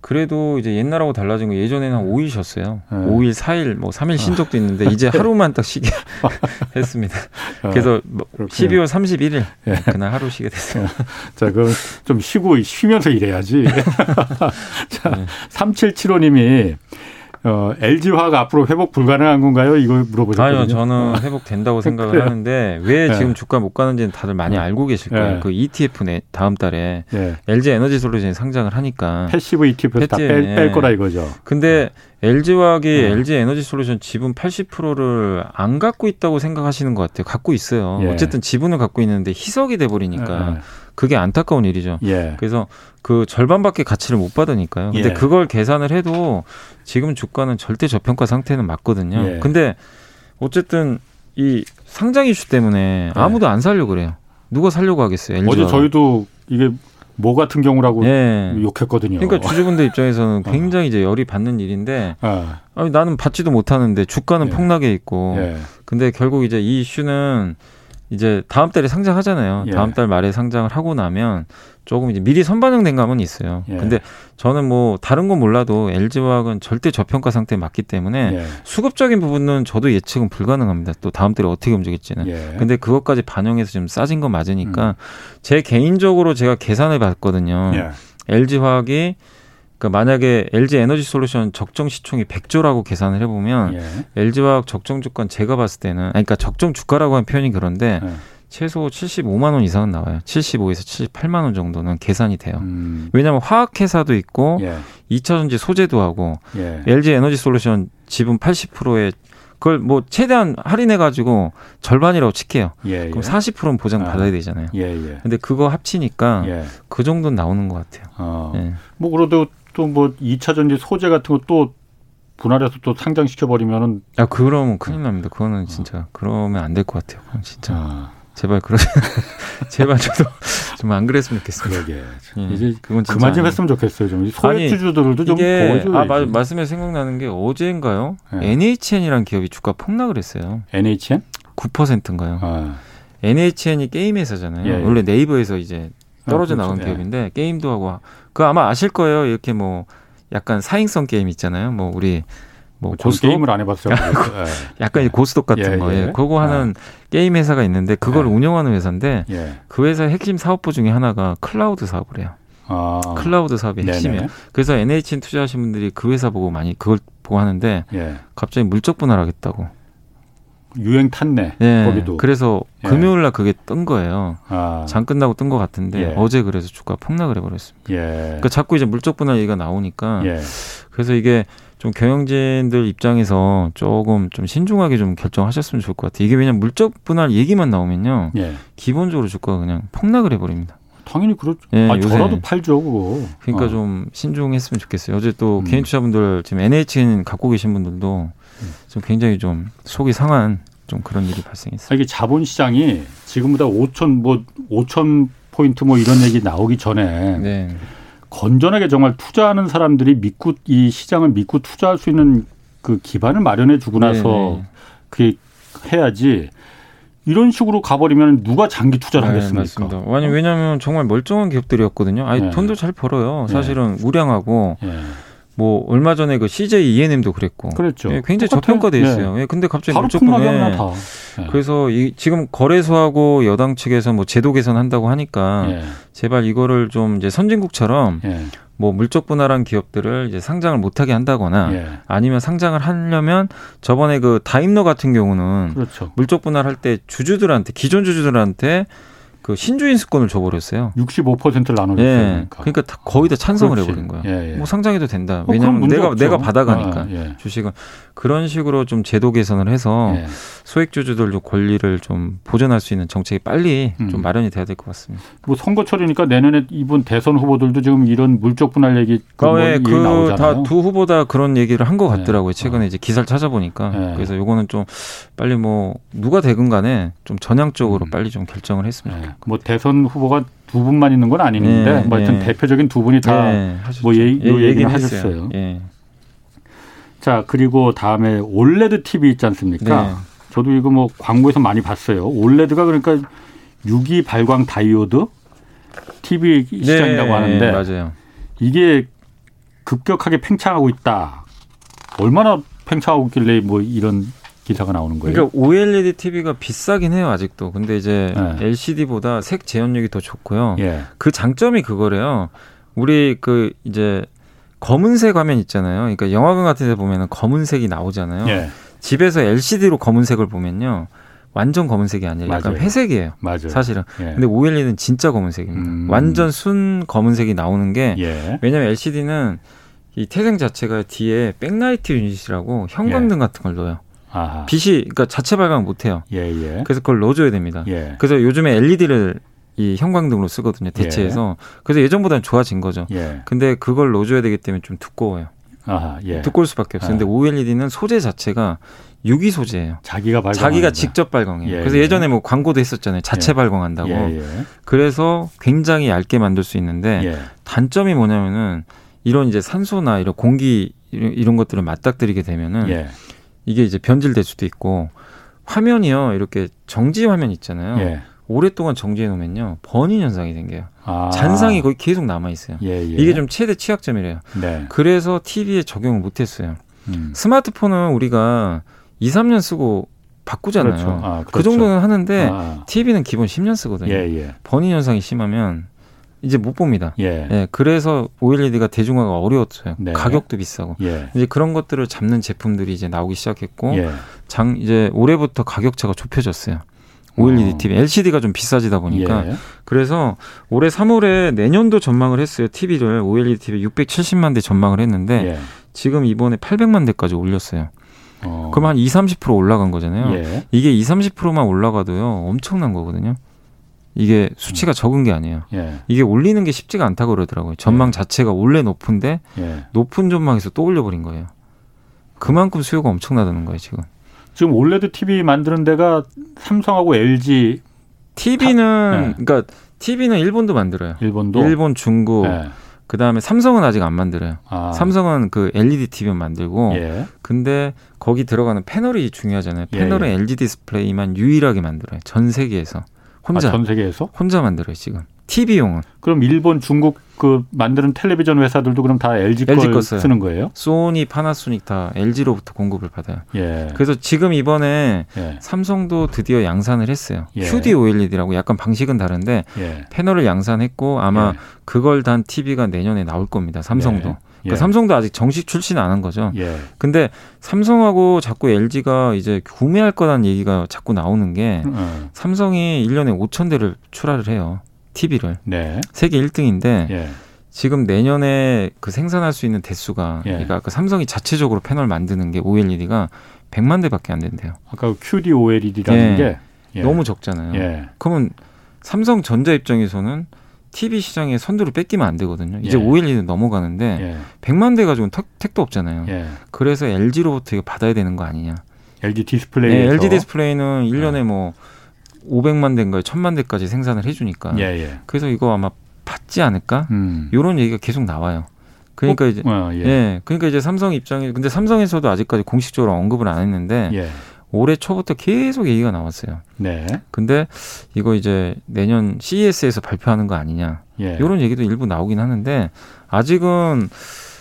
그래도 이제 옛날하고 달라진 거 예전에는 한 5일 쉬었어요. 네. 5일, 4일, 뭐 3일 쉰 적도 있는데 이제 하루만 딱 쉬게 했습니다. 그래서 뭐 12월 31일 네. 그날 하루 쉬게 됐어요. 자, 그럼 좀 쉬고 쉬면서 일해야지. 자, 네. 3775님이 어, LG화학 앞으로 회복 불가능한 건가요? 이거 물어보셨거든요. 아니요, 저는 회복된다고 생각을 하는데 왜 네. 지금 주가 못 가는지는 다들 많이 네. 알고 계실 거예요. 네. 그 ETF 내 다음 달에 네. LG 에너지 솔루션이 상장을 하니까 passive ETF에서 다 뺄, 뺄 거라 이거죠. 근데 LG화학이 LG 에너지 솔루션 지분 80%를 안 갖고 있다고 생각하시는 것 같아요. 갖고 있어요. 예. 어쨌든 지분을 갖고 있는데 희석이 돼 버리니까 예. 그게 안타까운 일이죠. 예. 그래서 그 절반밖에 가치를 못 받으니까요. 근데 예. 그걸 계산을 해도 지금 주가는 절대 저평가 상태는 맞거든요. 예. 근데 어쨌든 이 상장 이슈 때문에 예. 아무도 안 살려고 그래요. 누가 살려고 하겠어요? LG가. 어제 저희도 이게 뭐 같은 경우라고 예. 욕했거든요. 그러니까 주주분들 입장에서는 어. 굉장히 이제 열이 받는 일인데 어. 아니, 나는 받지도 못하는데 주가는 예. 폭락해 있고 예. 근데 결국 이제 이 이슈는 이제 다음 달에 상장하잖아요. 예. 다음 달 말에 상장을 하고 나면 조금 이제 미리 선반영된 감은 있어요. 예. 근데 저는 뭐 다른 건 몰라도 LG화학은 절대 저평가 상태에 맞기 때문에 예. 수급적인 부분은 저도 예측은 불가능합니다. 또 다음 달에 어떻게 움직일지는. 예. 근데 그것까지 반영해서 좀 싸진 건 맞으니까 음. 제 개인적으로 제가 계산해 봤거든요. 예. LG화학이 그러니까 만약에 LG 에너지 솔루션 적정 시총이 100조라고 계산을 해보면 예. LG화학 적정 주가 제가 봤을 때는 아니 그러니까 적정 주가라고 하는 표현이 그런데 예. 최소 75만 원 이상은 나와요. 75에서 78만 원 정도는 계산이 돼요. 음. 왜냐하면 화학 회사도 있고 예. 2차 전지 소재도 하고 예. LG 에너지 솔루션 지분 80%에 그걸 뭐 최대한 할인해 가지고 절반이라고 칠게요. 예, 그럼 40%는 보장 받아야 아. 되잖아요. 예, 예. 근데 그거 합치니까 예. 그 정도는 나오는 것 같아요. 어. 예. 뭐 그래도 또 뭐 2차 전지 소재 같은 것도 분할해서 또 상장시켜 버리면은 아 그러면 큰일 납니다. 그거는 진짜 어. 그러면 안 될 것 같아요. 진짜. 아. 제발 그러 제발 저도 좀 안 그랬으면 좋겠습니다. 그러게. 예. 이제 그건 그만 좀 했으면 좋겠어요. 좀 소액주주들도 좀 보여줘야지. 아, 마, 말씀에 생각나는 게 어제인가요? 네. NHN이라는 기업이 주가 폭락을 했어요. NHN? 9%인가요? 아. NHN이 게임 회사잖아요. 예, 예. 원래 네이버에서 이제 떨어져 아, 그렇죠. 예. 기업인데 게임도 하고 그 아마 아실 거예요. 이렇게 뭐 약간 사행성 게임 있잖아요. 뭐 우리 뭐 고스톱 게임을 안 해봤어요. 예. 약간 고스톱 같은 예, 거, 예. 그거 하는 아. 게임 회사가 있는데 그걸 예. 운영하는 회사인데 예. 그 회사의 핵심 사업부 중에 하나가 클라우드 사업을 해요. 아. 클라우드 사업이 핵심이에요. 네네. 그래서 NHN 투자하신 분들이 그 회사 보고 많이 그걸 보고 하는데 예. 갑자기 물적 분할하겠다고. 유행 탔네. 예. 거기도. 그래서 예. 금요일 날 그게 뜬 거예요. 아. 장 끝나고 뜬 것 같은데 어제 그래서 주가 폭락을 해버렸습니다. 그러니까 자꾸 이제 물적 분할 얘기가 나오니까 그래서 이게 좀 경영진들 입장에서 조금 좀 신중하게 좀 결정하셨으면 좋을 것 같아요. 이게 왜냐면 물적 분할 얘기만 나오면요. 예. 기본적으로 주가가 그냥 폭락을 해버립니다. 당연히 그렇죠. 예, 아, 저라도 팔죠, 그거. 그러니까 어. 좀 신중했으면 좋겠어요. 어제 또 음. 개인 투자분들 지금 NHN 갖고 계신 분들도 음. 좀 굉장히 좀 속이 상한 좀 그런 일이 발생했어요. 아, 이게 자본 시장이 지금보다 5천 뭐 5천 포인트 뭐 이런 얘기 나오기 전에 네. 건전하게 정말 투자하는 사람들이 믿고 이 시장을 믿고 투자할 수 있는 그 기반을 마련해 주고 나서 네 그게 해야지 이런 식으로 가버리면 누가 장기 투자를 네, 하겠습니까? 맞습니다. 아니 왜냐하면 정말 멀쩡한 기업들이었거든요. 아니 네. 돈도 잘 벌어요. 사실은 네. 우량하고 네. 뭐 얼마 전에 그 CJ E&M도 그랬고, 그랬죠. 예, 굉장히 저평가돼 있어요. 예. 근데 갑자기 무조건 예. 그래서 이 지금 거래소하고 여당 측에서 뭐 제도 개선한다고 하니까 예. 제발 이거를 좀 이제 선진국처럼 예. 뭐 물적 분할한 기업들을 이제 상장을 못하게 한다거나 예. 아니면 상장을 하려면 저번에 그 다임러 같은 경우는 그렇죠. 물적 분할할 때 주주들한테 기존 주주들한테 그 신주인 수권을 줘버렸어요. 65%를 나눠줬어요. 예. 그러니까. 그러니까 다 거의 다 찬성을 그렇지. 해버린 거야. 예, 예. 뭐 상장해도 된다. 어, 왜냐하면 내가 없죠. 내가 받아가니까 아, 예. 주식은 그런 식으로 좀 제도 개선을 해서 예. 소액주주들 권리를 좀 보존할 수 있는 정책이 빨리 음. 좀 마련이 돼야 될 것 같습니다. 뭐 선거철이니까 내년에 이번 대선 후보들도 지금 이런 물적 분할 얘기 그 어, 예, 그다 두 후보 다 그런 얘기를 한 것 같더라고요. 최근에 어. 이제 기사를 찾아보니까 그래서 요거는 좀 빨리 뭐 누가 되건 간에 좀 전향적으로 음. 빨리 좀 결정을 했으면 좋겠고. 뭐 대선 후보가 두 분만 있는 건 아니는데 네, 뭐 하여튼 네. 대표적인 두 분이 다뭐 네, 얘기, 예, 얘기는 하셨어요. 예. 자 그리고 다음에 올레드 TV 있지 않습니까? 네. 저도 이거 뭐 광고에서 많이 봤어요. 올레드가 그러니까 유기 발광 다이오드 TV 시장이라고 네, 하는데 맞아요. 이게 급격하게 팽창하고 있다. 얼마나 팽창하고 있길래 뭐 이런 기사가 나오는 거예요. 그러니까 OLED TV가 비싸긴 해요 아직도. 근데 이제 네. LCD보다 색 재현력이 더 좋고요. 예. 그 장점이 그거래요. 우리 그 이제 검은색 화면 있잖아요. 그러니까 영화관 같은 데 보면은 검은색이 나오잖아요. 예. 집에서 LCD로 검은색을 보면요. 완전 검은색이 아니라 약간 맞아요. 회색이에요. 맞아요. 사실은. 예. 근데 OLED는 진짜 검은색입니다. 음. 완전 순 검은색이 나오는 게 예. 왜냐면 LCD는 이 태생 자체가 뒤에 백라이트 유닛이라고 형광등 예. 같은 걸 넣어요. 아하. 빛이 그러니까 자체 발광 못 해요. 예, 예. 그래서 그걸 넣어줘야 됩니다. 예. 그래서 요즘에 LED를 이 형광등으로 쓰거든요. 대체해서. 예. 그래서 예전보다는 좋아진 거죠. 예. 근데 그걸 넣어줘야 되기 때문에 좀 두꺼워요. 아하, 예. 두꺼울 수밖에 없어요. 근데 OLED는 소재 자체가 유기 소재예요. 자기가 발광 자기가 직접 발광해요. 예, 그래서 예전에 뭐 광고도 했었잖아요. 자체 예. 발광한다고. 예, 예. 그래서 굉장히 얇게 만들 수 있는데 예. 단점이 뭐냐면은 이런 이제 산소나 이런 공기 이런 것들을 맞닥뜨리게 되면은 예. 이게 이제 변질될 수도 있고 화면이요 이렇게 정지 화면 있잖아요. 예. 오랫동안 정지해 놓으면요 번인 현상이 생겨요. 아. 잔상이 거의 계속 남아 있어요. 예, 예. 이게 좀 최대 취약점이래요. 네. 그래서 TV에 적용을 못했어요. 음. 스마트폰은 우리가 2, 3년 쓰고 바꾸잖아요. 그렇죠. 아, 그렇죠. 그 정도는 하는데 아. TV는 기본 10년 쓰거든요. 예, 예. 번인 현상이 심하면 이제 못 봅니다. 예. 예. 그래서 OLED가 대중화가 어려웠어요. 네. 가격도 비싸고. 예. 이제 그런 것들을 잡는 제품들이 이제 나오기 시작했고 예. 장 이제 올해부터 가격차가 좁혀졌어요. OLED TV, 어. LCD가 좀 비싸지다 보니까 예. 그래서 올해 3월에 내년도 전망을 했어요. TV를 OLED TV 670만 대 전망을 했는데 예. 지금 이번에 800만 대까지 올렸어요. 어. 그럼 한 2, 30% 올라간 거잖아요. 예. 이게 2, 30%만 올라가도요. 엄청난 거거든요. 이게 수치가 음. 적은 게 아니에요. 예. 이게 올리는 게 쉽지가 않다고 그러더라고요. 전망 예. 자체가 원래 높은데 예. 높은 전망에서 또 올려버린 거예요. 그만큼 수요가 엄청나다는 거예요 지금. 지금 올레드 TV 만드는 데가 삼성하고 LG TV는 네. 그러니까 TV는 일본도 만들어요. 일본도 일본, 중국. 네. 그 다음에 삼성은 아직 안 만들어요. 아. 삼성은 그 LED TV만 만들고, 예. 근데 거기 들어가는 패널이 중요하잖아요. 예, 패널은 예, 예. LG 디스플레이만 유일하게 만들어요. 전 세계에서 혼자. 아, 전 세계에서? 혼자 만들어요 지금. TV용은. 그럼 일본, 중국 그 만드는 텔레비전 회사들도 그럼 다 LG, LG 걸 쓰는 거예요? 소니, 파나소닉 다 LG로부터 공급을 받아요. 예. 그래서 지금 이번에 예. 삼성도 드디어 양산을 했어요. 예. QD OLED라고 약간 방식은 다른데 예. 패널을 양산했고 아마 예. 그걸 단 TV가 내년에 나올 겁니다. 삼성도. 예. 그러니까 삼성도 아직 정식 출시는 안 한 거죠. 예. 근데 삼성하고 자꾸 LG가 이제 구매할 거라는 얘기가 자꾸 나오는 게 음. 삼성이 1년에 5천 대를 출하를 해요. TV를. 네. 세계 1등인데 예. 지금 내년에 그 생산할 수 있는 대수가 예. 그러니까 그 삼성이 자체적으로 패널 만드는 게 OLED가 100만 대밖에 안 된대요. 아까 QD OLED라는 예. 게 예. 너무 적잖아요. 예. 그러면 삼성 전자 입장에서는 TV 시장에 선두를 뺏기면 안 되거든요. 이제 예. OLED 넘어가는데 예. 100만 대 가지고는 택, 택도 없잖아요. 예. 그래서 LG로부터 이거 받아야 되는 거 아니냐. LG 디스플레이. 네, LG 디스플레이는 1년에 뭐 500만 대인가요? 1000만 대까지 생산을 해 주니까. 예, 예. 그래서 이거 아마 받지 않을까? 음. 이런 얘기가 계속 나와요. 그러니까 어? 이제 어, 예. 예. 그러니까 이제 삼성 입장에 근데 삼성에서도 아직까지 공식적으로 언급을 안 했는데 예. 올해 초부터 계속 얘기가 나왔어요. 네. 근데 이거 이제 내년 CES에서 발표하는 거 아니냐. 예. 이런 얘기도 일부 나오긴 하는데 아직은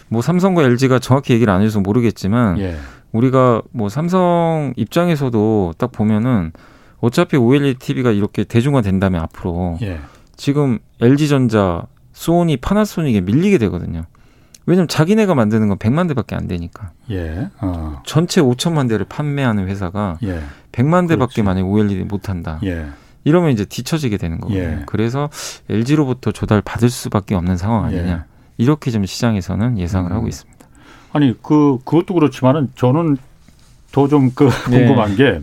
뭐 삼성과 LG가 정확히 얘기를 안 해서 모르겠지만 예. 우리가 뭐 삼성 입장에서도 딱 보면은 어차피 OLED TV가 이렇게 대중화 된다면 앞으로 예. 지금 LG전자, 소니, 파나소닉에 밀리게 되거든요. 왜냐면 자기네가 만드는 건 100만 대밖에 안 되니까. 예. 어. 전체 5천만 대를 판매하는 회사가 예. 100만 대밖에 만약 OLED 못 한다. 예. 이러면 이제 뒤처지게 되는 거거든요. 예. 그래서 LG로부터 조달 받을 수밖에 없는 상황 아니냐. 예. 이렇게 좀 시장에서는 예상을 음. 하고 있습니다. 아니 그 그것도 그렇지만은 저는 더 좀그 네. 궁금한 게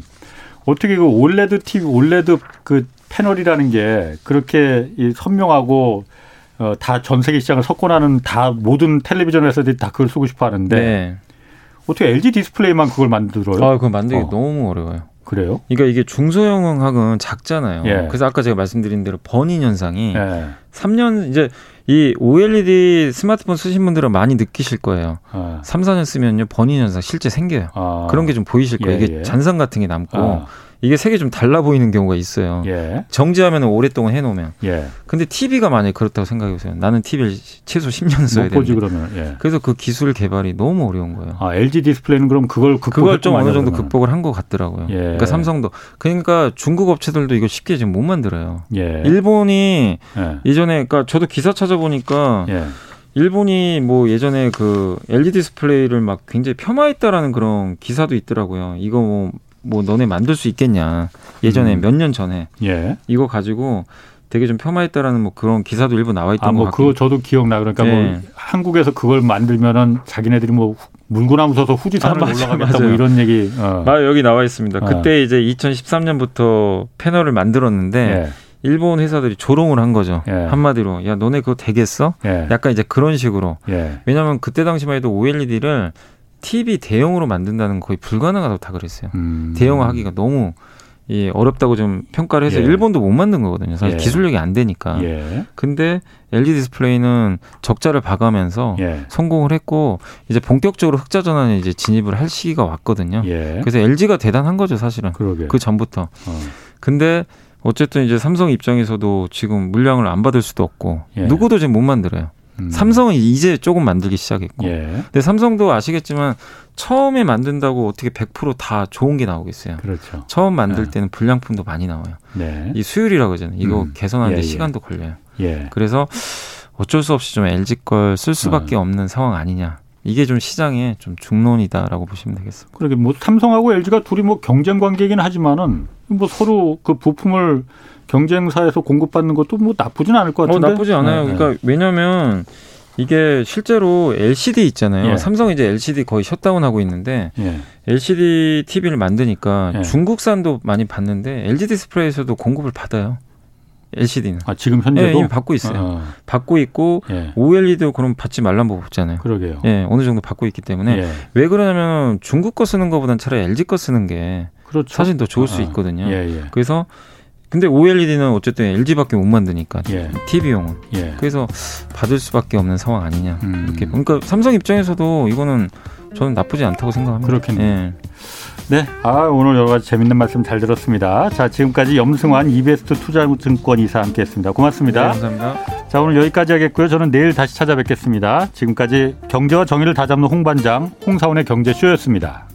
어떻게 그 OLED TV, OLED 그 패널이라는 게 그렇게 이 선명하고 어, 다 전 세계 시장을 석권하는 다 모든 텔레비전 회사들이 다 그걸 쓰고 싶어 하는데 네. 어떻게 LG 디스플레이만 그걸 만들어요? 아, 그거 만들기 어. 너무 어려워요. 그래요? 그러니까 이게 중소형학은 작잖아요. 예. 그래서 아까 제가 말씀드린 대로 burning 현상이 예. 3년 이제 이 OLED 스마트폰 쓰신 분들은 많이 느끼실 거예요. 아. 3, 4년 쓰면요 burning 현상 실제 생겨요. 아. 그런 게 좀 보이실 거예요. 예, 이게 예. 잔상 같은 게 남고 아. 이게 색이 좀 달라 보이는 경우가 있어요. 예. 정지하면 오랫동안 해놓으면. 예. 근데 TV가 만약 에 그렇다고 생각해 보세요. 나는 TV를 최소 10년 써야 되는데. 그러면. 예. 그래서 그 기술 개발이 너무 어려운 거예요. 아 LG 디스플레이는 그럼 그걸 그걸 좀 어느 정도 극복을 한 것 같더라고요. 예. 그러니까 삼성도 그러니까 중국 업체들도 이거 쉽게 지금 못 만들어요. 예. 일본이 예. 예전에 그러니까 저도 기사 찾아보니까. 예. 일본이 뭐 예전에 그 LED 디스플레이를 막 굉장히 폄하했다라는 그런 기사도 있더라고요. 이거 뭐 뭐 너네 만들 수 있겠냐. 예전에 음. 몇년 전에 예. 이거 가지고 되게 좀 폄하했다라는 뭐 그런 기사도 일부 나와 있던 아, 뭐 그거 저도 기억나. 그러니까 뭐 네. 뭐 한국에서 그걸 만들면은 자기네들이 뭐 물구나무 서서 후지산을 아, 올라가겠다 뭐 이런 얘기. 어. 아, 여기 나와 있습니다. 어. 그때 이제 2013년부터 패널을 만들었는데 예. 일본 회사들이 조롱을 한 거죠. 예. 한마디로 야 너네 그거 되겠어? 예. 약간 이제 그런 식으로. 예. 왜냐하면 그때 당시만 해도 OLED를 TV 대형으로 만든다는 거의 불가능하다고 다 그랬어요. 음. 대형화하기가 너무 예, 어렵다고 좀 평가를 해서 예. 일본도 못 만든 거거든요. 사실 예. 기술력이 안 되니까. 예. 근데 LG 디스플레이는 적자를 봐가면서 예. 성공을 했고 이제 본격적으로 흑자 전환에 이제 진입을 할 시기가 왔거든요. 예. 그래서 LG가 대단한 거죠, 사실은. 그러게. 그 전부터. 어. 근데 어쨌든 이제 삼성 입장에서도 지금 물량을 안 받을 수도 없고 예. 누구도 지금 못 만들어요. 음. 삼성은 이제 조금 만들기 시작했고. 예. 근데 삼성도 아시겠지만 처음에 만든다고 어떻게 100%다 좋은 게 나오겠어요. 그렇죠. 처음 만들 네. 때는 불량품도 많이 나와요. 네. 이 수율이라고 하잖아요. 이거 음. 개선하는데 예, 예. 시간도 걸려요. 예. 그래서 어쩔 수 없이 좀 LG 걸 쓸 수밖에 어. 없는 상황 아니냐. 이게 좀 시장의 좀 중론이다라고 보시면 되겠습니다. 그러게 뭐 삼성하고 LG가 둘이 뭐 경쟁 관계이긴 하지만은 뭐 서로 그 부품을 경쟁사에서 공급받는 것도 뭐 나쁘진 않을 것 어, 같은데. 어, 나쁘지 않아요. 네. 그러니까 왜냐하면 이게 실제로 LCD 있잖아요. 예. 삼성 이제 LCD 거의 셧다운하고 있는데 예. LCD TV를 만드니까 예. 중국산도 많이 받는데 LG 디스플레이에서도 공급을 받아요. LCD는. 아 지금 현재도 예, 받고 있어요. 어. 받고 있고 예. OLED도 그럼 받지 말란 법 없잖아요. 그러게요. 예, 어느 정도 받고 있기 때문에 예. 왜 그러냐면 중국 거 쓰는 것보다는 차라리 LG 거 쓰는 게 그렇죠. 사실 더 좋을 아. 수 있거든요. 예, 예. 그래서 근데 OLED는 어쨌든 LG밖에 못 만드니까 예. TV용은. 예. 그래서 받을 수밖에 없는 상황 아니냐. 음. 이렇게 그러니까 삼성 입장에서도 이거는 저는 나쁘지 않다고 생각합니다. 그렇겠네요. 예. 네. 아, 오늘 여러 가지 재밌는 말씀 잘 들었습니다. 자, 지금까지 염승환 이베스트 투자증권 이사 함께 했습니다. 고맙습니다. 네, 감사합니다. 자, 오늘 여기까지 하겠고요. 저는 내일 다시 찾아뵙겠습니다. 지금까지 경제와 정의를 다잡는 홍반장, 홍사원의 경제쇼였습니다.